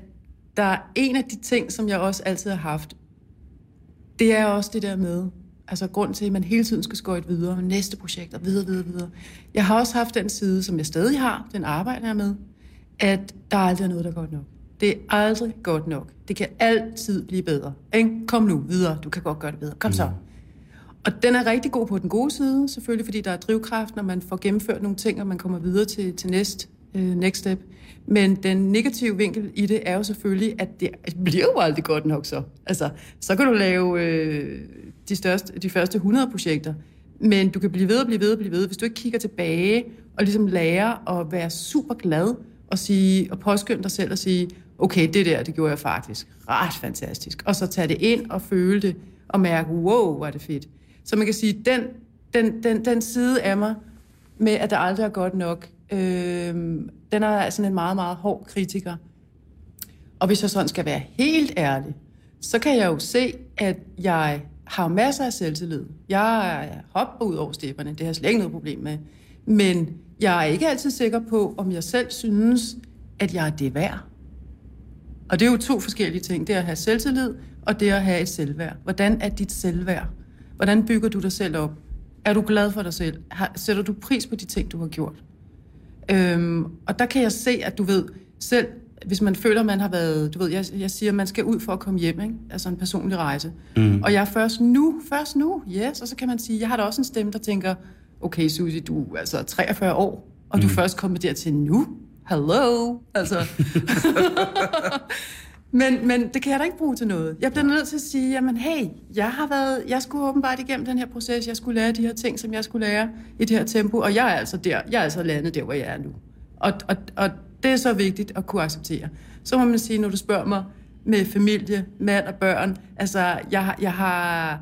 der er en af de ting, som jeg også altid har haft, det er også det der med, altså grund til, at man hele tiden skal skøjte videre, næste projekt og videre, videre, videre. Jeg har også haft den side, som jeg stadig har, den arbejder jeg med, at der er aldrig noget, der er godt nok. Det er aldrig godt nok. Det kan altid blive bedre. Ikke? Kom nu videre, du kan godt gøre det bedre. Kom så. Og den er rigtig god på den gode side, selvfølgelig, fordi der er drivkraft, når man får gennemført nogle ting, og man kommer videre til, til næste, øh, next step. Men den negative vinkel i det er jo selvfølgelig, at det bliver jo aldrig godt nok så. Altså, så kan du lave øh, de, største, de første 100 projekter, men du kan blive ved og blive ved og blive ved, hvis du ikke kigger tilbage og ligesom lærer at være super glad og, sige, og påskynde dig selv og sige, okay, det der, det gjorde jeg faktisk ret fantastisk. Og så tage det ind og føle det og mærke, wow, hvor er det fedt. Så man kan sige, den, den, den, den side af mig, med at der aldrig er godt nok, øh, den er sådan en meget, meget hård kritiker. Og hvis jeg sådan skal være helt ærlig, så kan jeg jo se, at jeg har masser af selvtillid. Jeg hopper ud over stepperne, det har jeg slet ikke noget problem med. Men jeg er ikke altid sikker på, om jeg selv synes, at jeg er det værd. Og det er jo to forskellige ting. Det er at have selvtillid, og det er at have et selvværd. Hvordan er dit selvværd? Hvordan bygger du dig selv op? Er du glad for dig selv? Har, sætter du pris på de ting, du har gjort? Øhm, og der kan jeg se, at du ved, selv hvis man føler, man har været, du ved, jeg, jeg siger, man skal ud for at komme hjem, ikke? altså en personlig rejse. Mm. Og jeg er først nu, først nu, yes, og så kan man sige, jeg har da også en stemme, der tænker, okay Susie, du er altså 43 år, og mm. du er først kommet dertil nu. Hello, altså. men, men det kan jeg da ikke bruge til noget. Jeg bliver nødt til at sige, jamen hey, jeg har været, jeg skulle åbenbart igennem den her proces, jeg skulle lære de her ting, som jeg skulle lære i det her tempo, og jeg er altså der, jeg er altså landet der, hvor jeg er nu. Og, og, og det er så vigtigt at kunne acceptere. Så må man sige, når du spørger mig med familie, mand og børn, altså jeg, jeg har,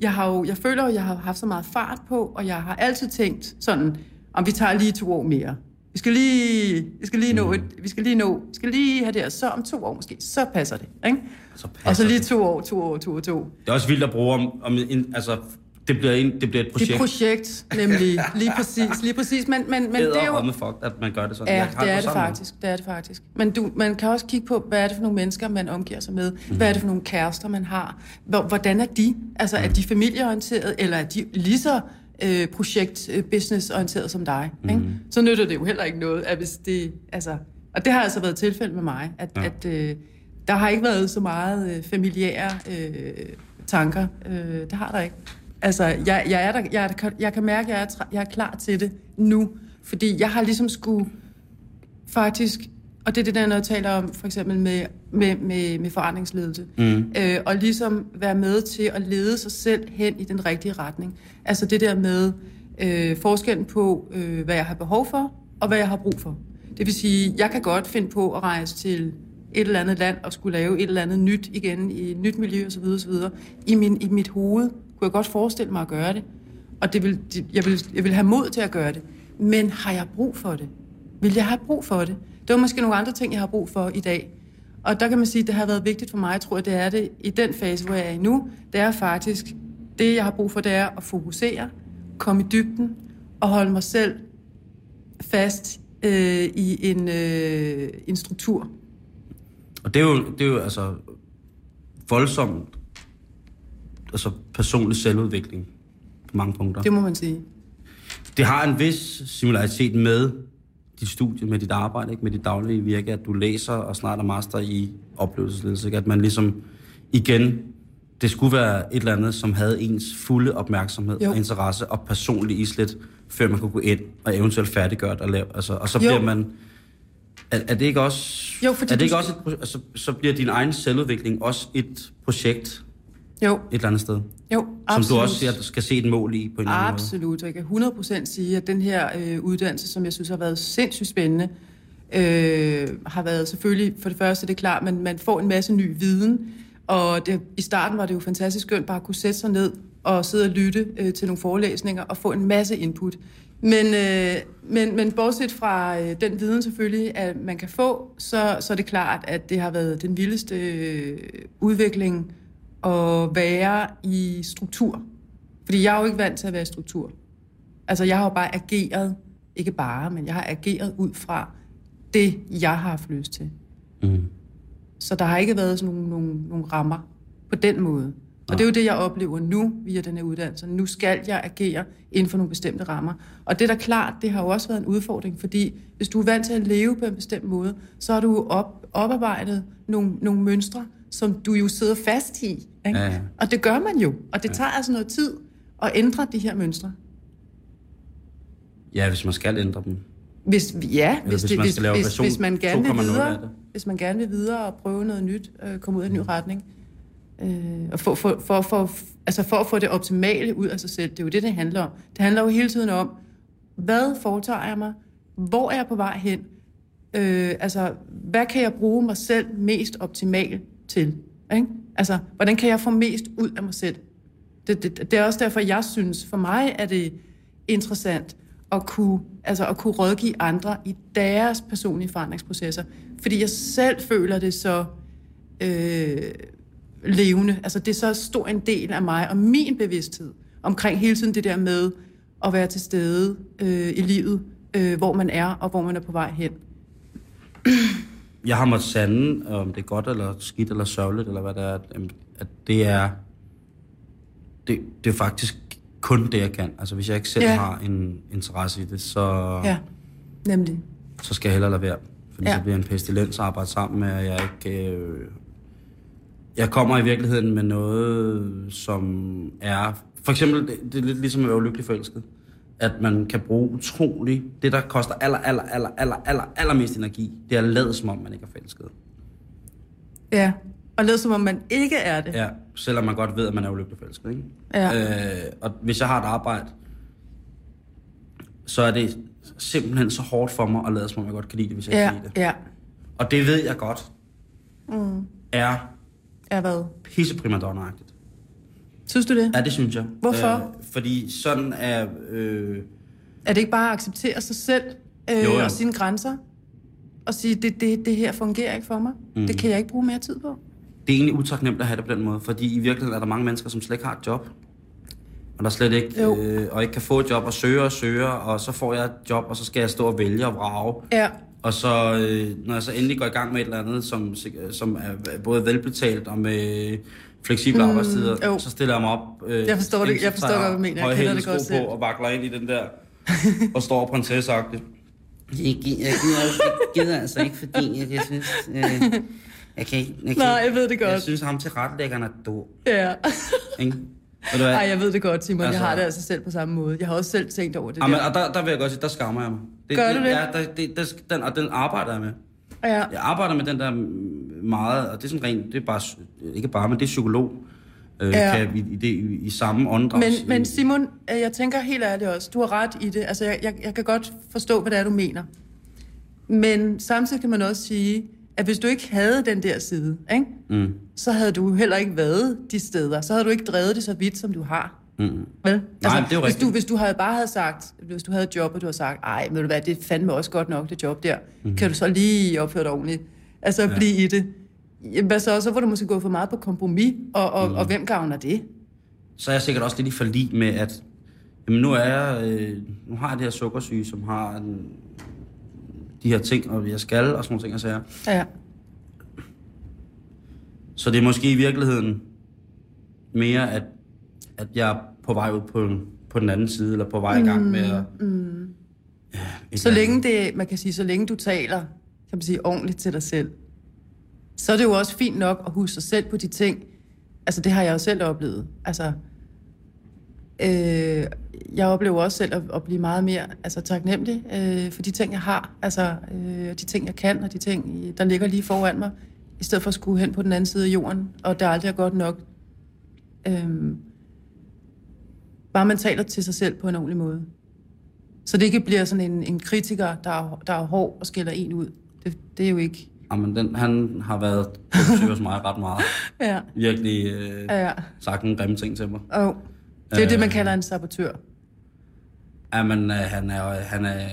jeg har jo, jeg føler jo, jeg har haft så meget fart på, og jeg har altid tænkt sådan, om vi tager lige to år mere. Vi skal lige, vi skal lige nå, et, vi skal lige nå, vi skal lige have det, og så om to år måske, så passer det, ikke? Så passer Og så lige to år, to år, to år, to. Det er også vildt at bruge om, om en, altså, det bliver, en, det bliver et projekt. Det er projekt, nemlig, lige præcis, lige præcis, men, men, men det er jo... fuck, at man gør det sådan. Ja, Jeg det er det samme måde. faktisk. Det er det faktisk. Men du, man kan også kigge på, hvad er det for nogle mennesker, man omgiver sig med? Mm. Hvad er det for nogle kærester, man har? Hvor- Hvordan er de? Altså, er de familieorienterede, eller er de lige så øh, projekt-business-orienterede som dig? Mm. Ikke? Så nytter det jo heller ikke noget, at hvis det... Altså, og det har altså været tilfældet med mig, at, ja. at øh, der har ikke været så meget øh, familiære øh, tanker. Øh, det har der ikke. Altså, jeg, jeg, er der, jeg, er der, jeg kan mærke, at jeg er, jeg er klar til det nu. Fordi jeg har ligesom skulle faktisk, og det er det der, når jeg taler om for eksempel med, med, med, med forandringsledelse, mm. øh, og ligesom være med til at lede sig selv hen i den rigtige retning. Altså det der med øh, forskellen på, øh, hvad jeg har behov for, og hvad jeg har brug for. Det vil sige, jeg kan godt finde på at rejse til et eller andet land og skulle lave et eller andet nyt igen i et nyt miljø osv. osv. I, min, I mit hoved kunne jeg godt forestille mig at gøre det. Og det vil, jeg, vil, jeg vil have mod til at gøre det. Men har jeg brug for det? Vil jeg have brug for det? Det var måske nogle andre ting, jeg har brug for i dag. Og der kan man sige, at det har været vigtigt for mig, jeg tror, det er det i den fase, hvor jeg er i nu. Det er faktisk, det jeg har brug for, det er at fokusere, komme i dybden og holde mig selv fast øh, i en, øh, en struktur. Og det er jo, det er jo altså voldsomt altså personlig selvudvikling på mange punkter. Det må man sige. Det har en vis similaritet med dit studie, med dit arbejde, ikke? med dit daglige virke, at du læser og snart er master i oplevelsesledelse. Ikke? At man ligesom igen, det skulle være et eller andet, som havde ens fulde opmærksomhed jo. og interesse og personlig islet, før man kunne gå ind og eventuelt færdiggøre det og lave. Altså, og så jo. bliver man... Er, er det ikke også... Jo, fordi er det ikke også et, altså, så bliver din egen selvudvikling også et projekt jo. et eller andet sted? Jo, absolut. Som du også siger, at du skal se et mål i på en eller anden Absolut, jeg kan 100% sige, at den her øh, uddannelse, som jeg synes har været sindssygt spændende, øh, har været selvfølgelig, for det første det er klart, men man får en masse ny viden, og det, i starten var det jo fantastisk skønt bare at kunne sætte sig ned og sidde og lytte øh, til nogle forelæsninger og få en masse input. Men, øh, men, men bortset fra øh, den viden selvfølgelig, at man kan få, så, så er det klart, at det har været den vildeste øh, udvikling at være i struktur. Fordi jeg er jo ikke vant til at være i struktur. Altså, jeg har jo bare ageret, ikke bare, men jeg har ageret ud fra det, jeg har haft lyst til. Mm. Så der har ikke været sådan nogle, nogle, nogle rammer på den måde. Og det er jo det, jeg oplever nu via den her uddannelse. Nu skal jeg agere inden for nogle bestemte rammer. Og det er da klart, det har jo også været en udfordring, fordi hvis du er vant til at leve på en bestemt måde, så har du op, oparbejdet nogle, nogle mønstre, som du jo sidder fast i. Ikke? Ja, ja. Og det gør man jo. Og det tager altså noget tid at ændre de her mønstre. Ja, hvis man skal ændre dem. Hvis, ja, hvis, hvis, det, man hvis, hvis, hvis, man gerne vil videre, hvis man gerne vil videre og prøve noget nyt, øh, komme ud af en ny mm. retning, øh, og for, for, for, for, altså for at få det optimale ud af sig selv, det er jo det, det handler om. Det handler jo hele tiden om, hvad foretager jeg mig? Hvor er jeg på vej hen? Øh, altså, hvad kan jeg bruge mig selv mest optimalt til? Ikke? Altså, hvordan kan jeg få mest ud af mig selv? Det, det, det er også derfor, jeg synes, for mig er det interessant at kunne, altså at kunne rådgive andre i deres personlige forandringsprocesser. Fordi jeg selv føler det så øh, levende. Altså det er så stor en del af mig og min bevidsthed omkring hele tiden det der med at være til stede øh, i livet, øh, hvor man er og hvor man er på vej hen jeg har måttet sande, om det er godt eller skidt eller sørgeligt, eller hvad det er, at det er, det, det er faktisk kun det, jeg kan. Altså, hvis jeg ikke selv ja. har en interesse i det, så... Ja, nemlig. Så skal jeg hellere lade være. Fordi ja. så bliver en pestilens at arbejde sammen med, og jeg ikke... Øh, jeg kommer i virkeligheden med noget, som er... For eksempel, det, det er lidt ligesom at være ulykkelig forelsket at man kan bruge utrolig... Det, der koster aller, aller, aller, aller, aller, aller mest energi, det er at lade som om, man ikke er forelsket. Ja, og lade som om, man ikke er det. Ja, selvom man godt ved, at man er ulykkelig forelsket, ikke? Ja. Øh, og hvis jeg har et arbejde, så er det simpelthen så hårdt for mig at lade som om, jeg godt kan lide det, hvis jeg ja, ikke kan lide det. Ja, Og det ved jeg godt, mm. er... Er hvad? Pisse primadonna-agtigt. Synes du det? Ja, det synes jeg. Hvorfor? Øh, fordi sådan er... Øh... Er det ikke bare at acceptere sig selv øh, jo, ja. og sine grænser? Og sige, det, det, det her fungerer ikke for mig. Mm. Det kan jeg ikke bruge mere tid på. Det er egentlig utaknemmeligt at have det på den måde, fordi i virkeligheden er der mange mennesker, som slet ikke har et job. Og der slet ikke, øh, og ikke kan få et job og søge og søge, og så får jeg et job, og så skal jeg stå og vælge og vrage. Ja. Og så, øh, når jeg så endelig går i gang med et eller andet, som, som er både velbetalt og med fleksible mm, arbejdstider, jo. så stiller jeg mig op. Øh, jeg forstår det, jeg forstår godt, hvad du mener. Jeg kender det godt selv. på og vakler ind i den der, og står prinsesseagtigt. Jeg, jeg, jeg, jeg, gider altså ikke, fordi jeg, jeg synes... Øh, jeg kan ikke... Jeg kan, Nej, jeg ved det godt. Jeg synes, ham til retlæggeren er dum. Ja. Ikke? Nej, jeg ved det godt, Simon. Altså, jeg har det altså selv på samme måde. Jeg har også selv tænkt over det jamen, der. Og der, der vil jeg godt sige, der skammer jeg mig. Det, Gør det, du det? Ja, der, det, der, den, og den arbejder jeg med. Ja. Jeg arbejder med den der meget, og det er sådan rent, det er bare, ikke bare, men det er psykolog. Øh, ja. kan, i, i, det, i, i samme åndedrag. Men, men Simon, øh, jeg tænker helt ærligt også, du har ret i det. Altså, jeg, jeg, jeg kan godt forstå, hvad det er, du mener. Men samtidig kan man også sige, at hvis du ikke havde den der side, ikke? Mm. så havde du heller ikke været de steder. Så havde du ikke drevet det så vidt, som du har. Mm. Vel? Altså, det er jo hvis, rigtigt. du, hvis du havde bare havde sagt, hvis du havde et job, og du havde sagt, ej, ved du hvad, det fandme også godt nok, det job der. Mm. Kan du så lige opføre dig ordentligt? Altså ja. blive i det. Jamen, så? Så får du måske gå for meget på kompromis, og, og, mm. og hvem gavner det? Så er jeg sikkert også lidt i forlig med, at jamen nu, er jeg, øh, nu har jeg det her sukkersyge, som har en, de her ting, og jeg skal, og sådan nogle ting, og sager. Ja. Så det er måske i virkeligheden mere, at, at jeg er på vej ud på, på den anden side, eller på vej i gang med at... Mm. Ja, Så længe det, man kan sige, så længe du taler, kan man sige, ordentligt til dig selv, så er det jo også fint nok at huske sig selv på de ting. Altså, det har jeg jo selv oplevet. Altså, øh, jeg oplever også selv at, at blive meget mere altså, taknemmelig øh, for de ting, jeg har. Altså, øh, de ting, jeg kan, og de ting, der ligger lige foran mig, i stedet for at skulle hen på den anden side af jorden, og det aldrig er godt nok. Øh, bare man taler til sig selv på en ordentlig måde. Så det ikke bliver sådan en, en kritiker, der er, der er hård og skælder en ud. Det, det er jo ikke... Jamen, den, han har været på hos mig ret meget. Ja, Virkelig øh, ja. sagt nogle grimme ting til mig. Og det er øh, det, man Øh. kalder en sabotør. Jamen, øh, han er, han er,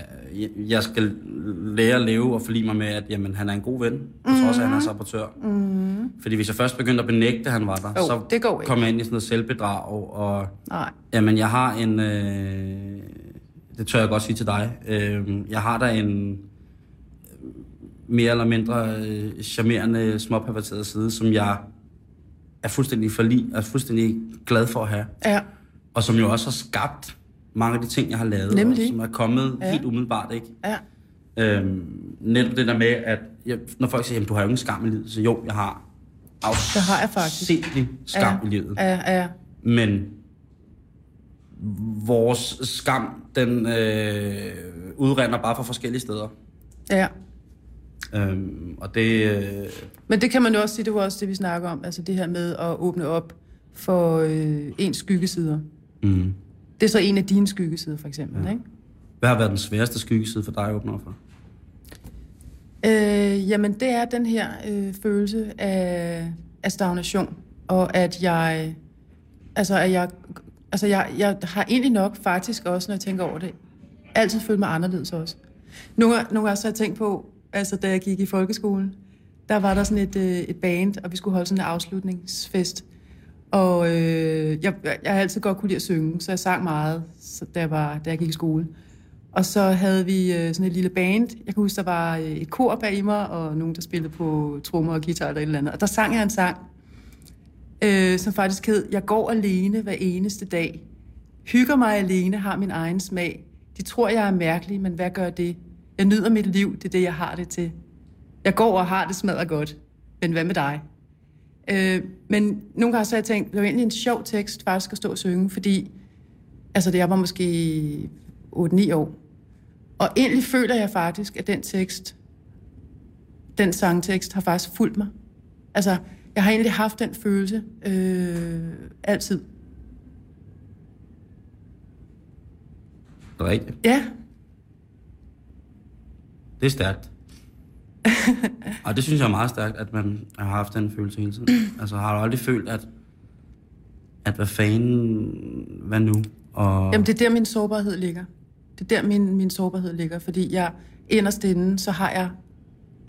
jeg- skal lære at leve og forlige mig med, at jamen, han er en god ven, på trods af, at han er sabotør. Mm. Fordi hvis jeg først begyndte at benægte, at han var der, Jo, så det går ikke. kom jeg ind i sådan noget selvbedrag, og Nej. jamen, jeg har en, øh, det tør jeg godt sige til dig, øh, jeg har da en øh, mere eller mindre øh, charmerende, småperverteret side, som jeg er fuldstændig forlig, er fuldstændig glad for at have Ja, og som jo også har skabt mange af de ting, jeg har lavet, Nemlig. og som er kommet Ja. helt umiddelbart, ikke? ja, Øhm, netop det der med, at jeg, når folk siger, at du har jo ingen skam i livet, så jo, jeg har Det har jeg faktisk. afsindig skam Ja. i livet. ja, ja. Men vores skam, den øh, udrender bare fra forskellige steder. ja. Øhm, og det... Øh, Men det kan man jo også sige, det var også det, vi snakker om. Altså det her med at åbne op for øh, ens skyggesider. mm. Det er så en af dine skyggesider, for eksempel, ja. ikke? Hvad har været den sværeste skyggeside for dig at åbne op for? Øh, jamen, det er den her øh, følelse af, af stagnation, og at jeg, altså, at jeg, altså jeg, jeg har egentlig nok faktisk også, når jeg tænker over det, altid følt mig anderledes også. Nogle, nogle gange så har jeg tænkt på, altså da jeg gik i folkeskolen, der var der sådan et, øh, et band, og vi skulle holde sådan en afslutningsfest. Og øh, jeg, jeg har altid godt kunne lide at synge, så jeg sang meget, så, da, jeg var, da jeg gik i skole. Og så havde vi øh, sådan et lille band. Jeg kan huske, der var øh, et kor bag mig, og nogen, der spillede på trommer og guitar eller et eller andet. Og der sang jeg en sang, øh, som faktisk hed, Jeg går alene hver eneste dag. Hygger mig alene, har min egen smag. De tror, jeg er mærkelig, men hvad gør det? Jeg nyder mit liv, det er det, jeg har det til. Jeg går og har det smadret godt. Men hvad med dig? Øh, men nogle gange så har jeg tænkt, det var egentlig en sjov tekst faktisk at stå og synge, fordi altså, det jeg var måske 8-9 år. Og egentlig føler jeg faktisk, at den tekst, den sangtekst, har faktisk fulgt mig. Altså, jeg har egentlig haft den følelse øh, altid. Rigtigt. Ja, Det er stærkt. og det synes jeg er meget stærkt, at man har haft den følelse hele tiden. altså har du aldrig følt, at, at hvad fanden, hvad nu? Og, Jamen, det er der, min sårbarhed ligger. Det er der, min, min sårbarhed ligger, fordi jeg inderst inde, så har jeg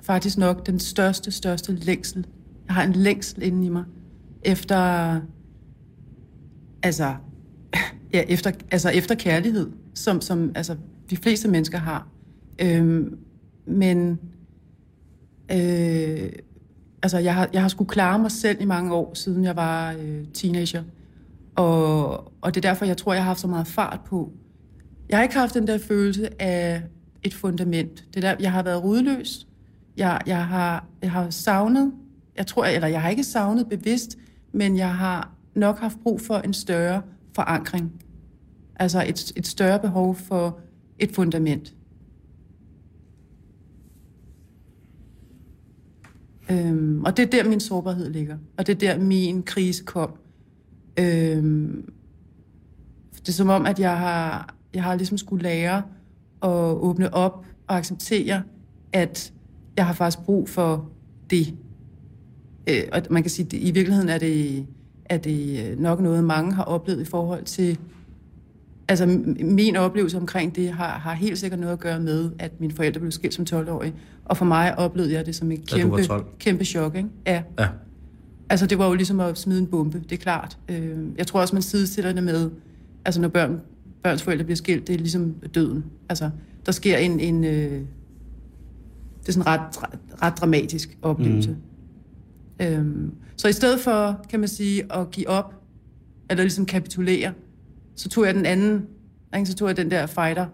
faktisk nok den største, største længsel. Jeg har en længsel inde i mig efter, altså, ja, efter, altså efter kærlighed, som, som altså, de fleste mennesker har. Øhm, men øh, altså, jeg har, jeg har skulle klare mig selv i mange år, siden jeg var øh, teenager. Og, og det er derfor, jeg tror, jeg har haft så meget fart på. Jeg har ikke haft den der følelse af et fundament. Det der, jeg har været rodløs. Jeg, jeg, har, jeg har savnet, jeg tror, eller jeg har ikke savnet bevidst, men jeg har nok haft brug for en større forankring. Altså et, et større behov for et fundament. Øhm, og det er der, min sårbarhed ligger. Og det er der, min krise kom. Øhm, det er som om, at jeg har, jeg har ligesom skulle lære at åbne op og acceptere, at jeg har faktisk brug for det. Øh, og man kan sige, at i virkeligheden er det, er det nok noget, mange har oplevet i forhold til... Altså, min oplevelse omkring det har, har helt sikkert noget at gøre med, at mine forældre blev skilt som 12-årig. Og for mig oplevede jeg det som et kæmpe, kæmpe chok, ikke? Ja. ja. Altså, det var jo ligesom at smide en bombe, det er klart. Øh, jeg tror også, man sidestiller det med, altså når børn, børns forældre bliver skilt, det er ligesom døden. Altså, der sker en, en øh, det er sådan ret, ret, ret dramatisk oplevelse. Mm. Øhm, så i stedet for, kan man sige, at give op, eller ligesom kapitulere, så tog jeg den anden, ikke? så tog jeg den der fighter.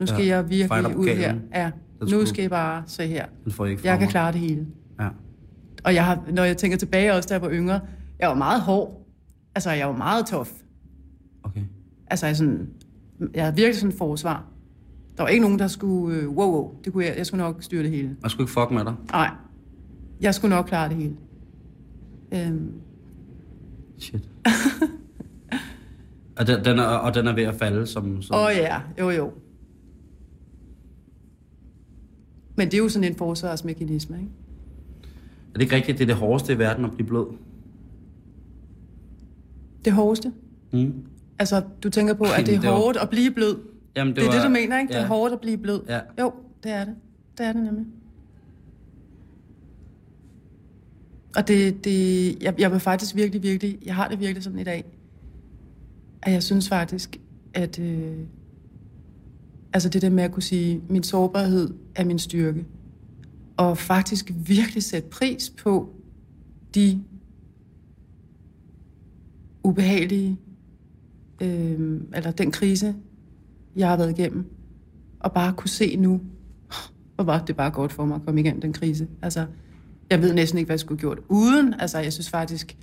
Nu skal ja, jeg virkelig ud her. Ja, nu skal jeg bare se her. Jeg kan klare det hele. Ja. Og jeg har, når jeg tænker tilbage også, da jeg var yngre, jeg var meget hård. Altså, jeg var meget tof. Okay. Altså, jeg, sådan, jeg havde virkelig sådan en forsvar. Der var ikke nogen, der skulle, øh, wow, wow, det kunne jeg, jeg skulle nok styre det hele. Jeg skulle ikke fuck med dig? Nej, jeg skulle nok klare det hele. Øhm. Shit. og, den, den er, og den er ved at falde som... som... Åh oh, ja, jo jo. Men det er jo sådan en forsvarsmekanisme, ikke? Er det ikke rigtigt, det er det hårdeste i verden at blive blød? Det hårdeste? Mm. Altså, du tænker på, at det er hårdt at blive blød? Jamen, det, det er var, det, du mener, ikke? Ja. Det er hårdt at blive blød. Ja. Jo, det er det. Det er det nemlig. Og det, det jeg, jeg vil faktisk virkelig, virkelig, jeg har det virkelig sådan i dag, at jeg synes faktisk, at øh, altså det der med at kunne sige, min sårbarhed er min styrke og faktisk virkelig sætte pris på de ubehagelige, øh, eller den krise, jeg har været igennem, og bare kunne se nu, hvor var det bare godt for mig at komme igennem den krise. Altså, jeg ved næsten ikke, hvad jeg skulle have gjort uden. Altså, jeg synes faktisk,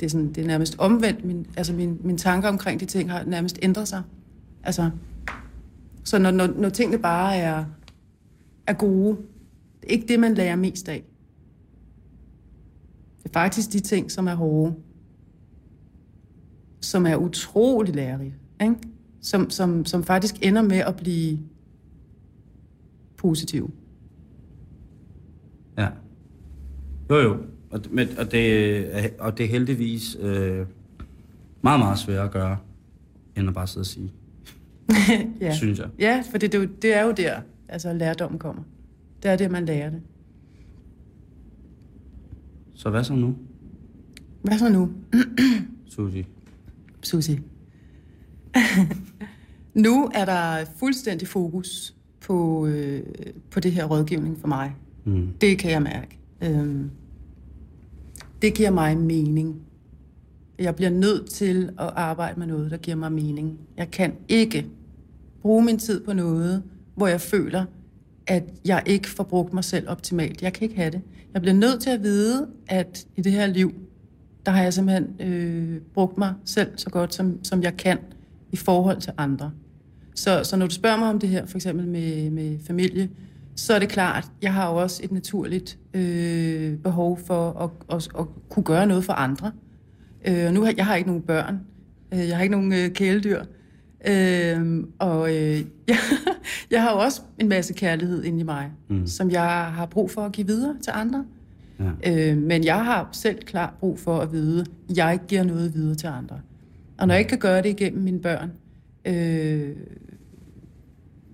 det er, sådan, det er nærmest omvendt. Min, altså, min, mine tanker omkring de ting har nærmest ændret sig. Altså, så når, når, når tingene bare er, er gode, det er ikke det, man lærer mest af. Det er faktisk de ting, som er hårde, som er utrolig lærerige, ikke? Som, som, som faktisk ender med at blive positive. Ja. Jo, jo. Og, men, og, det, og det er heldigvis øh, meget, meget svært at gøre, end at bare sidde og sige. ja. Synes jeg. Ja, for det, det, det er jo der, altså lærdommen kommer. Det er det, man lærer det. Så hvad så nu? Hvad så nu? Susi. Susi. nu er der fuldstændig fokus på, øh, på det her rådgivning for mig. Mm. Det kan jeg mærke. Øhm, det giver mig mening. Jeg bliver nødt til at arbejde med noget, der giver mig mening. Jeg kan ikke bruge min tid på noget, hvor jeg føler, at jeg ikke får brugt mig selv optimalt. Jeg kan ikke have det. Jeg bliver nødt til at vide, at i det her liv, der har jeg simpelthen øh, brugt mig selv så godt, som, som jeg kan i forhold til andre. Så, så når du spørger mig om det her, for eksempel med, med familie, så er det klart, jeg har jo også et naturligt øh, behov for at, at, at kunne gøre noget for andre. Øh, nu har jeg har ikke nogen børn, øh, jeg har ikke nogen øh, kæledyr, øh, og øh, jeg, jeg har jo også en masse kærlighed inde i mig, mm. som jeg har brug for at give videre til andre. Ja. Øh, men jeg har selv klart brug for at vide, at jeg ikke giver noget videre til andre. Og når jeg ikke kan gøre det igennem mine børn, øh,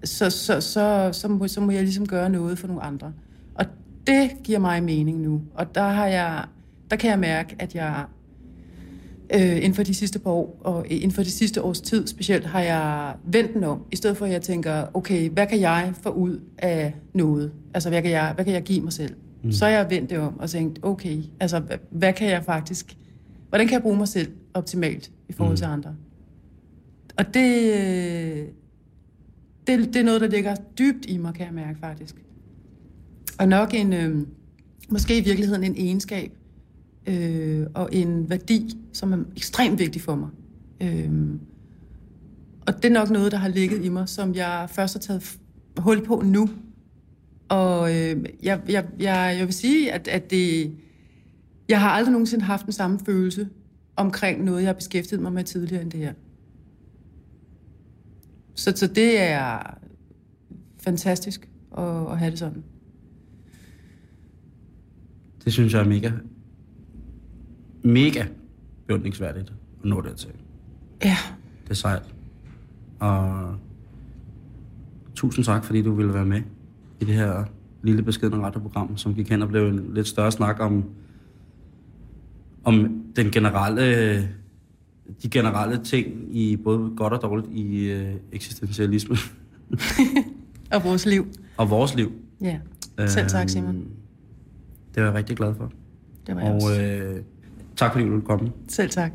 så, så, så, så, må, så må jeg ligesom gøre noget for nogle andre. Og det giver mig mening nu. Og der, har jeg, der kan jeg mærke, at jeg øh, inden for de sidste par år, og inden for de sidste års tid specielt, har jeg vendt den om, i stedet for at jeg tænker, okay, hvad kan jeg få ud af noget? Altså, hvad kan jeg, hvad kan jeg give mig selv? Mm. Så har jeg vendt det om og tænkt, okay, altså, hvad kan jeg faktisk, hvordan kan jeg bruge mig selv optimalt i forhold mm. til andre? Og det, det, det er noget, der ligger dybt i mig, kan jeg mærke faktisk. Og nok en, øh, måske i virkeligheden en egenskab, øh, og en værdi, som er ekstremt vigtig for mig. Øh, og det er nok noget, der har ligget i mig, som jeg først har taget hul på nu. Og øh, jeg, jeg, jeg, jeg vil sige, at, at det, jeg har aldrig nogensinde haft den samme følelse omkring noget, jeg har beskæftiget mig med tidligere end det her. Så, så det er fantastisk at, at have det sådan. Det synes jeg er mega, mega beundringsværdigt at nå dertil. Ja, Det er sejt. Og tusind tak, fordi du ville være med i det her lille beskedne radioprogram, som gik hen og blev en lidt større snak om, om den generelle, de generelle ting i både godt og dårligt i øh, eksistentialisme og vores liv. og vores liv. Ja, selv tak, Simon. Øhm, Det var jeg rigtig glad for. Det var jeg også. Og øh, tak fordi du ville komme. Selv tak.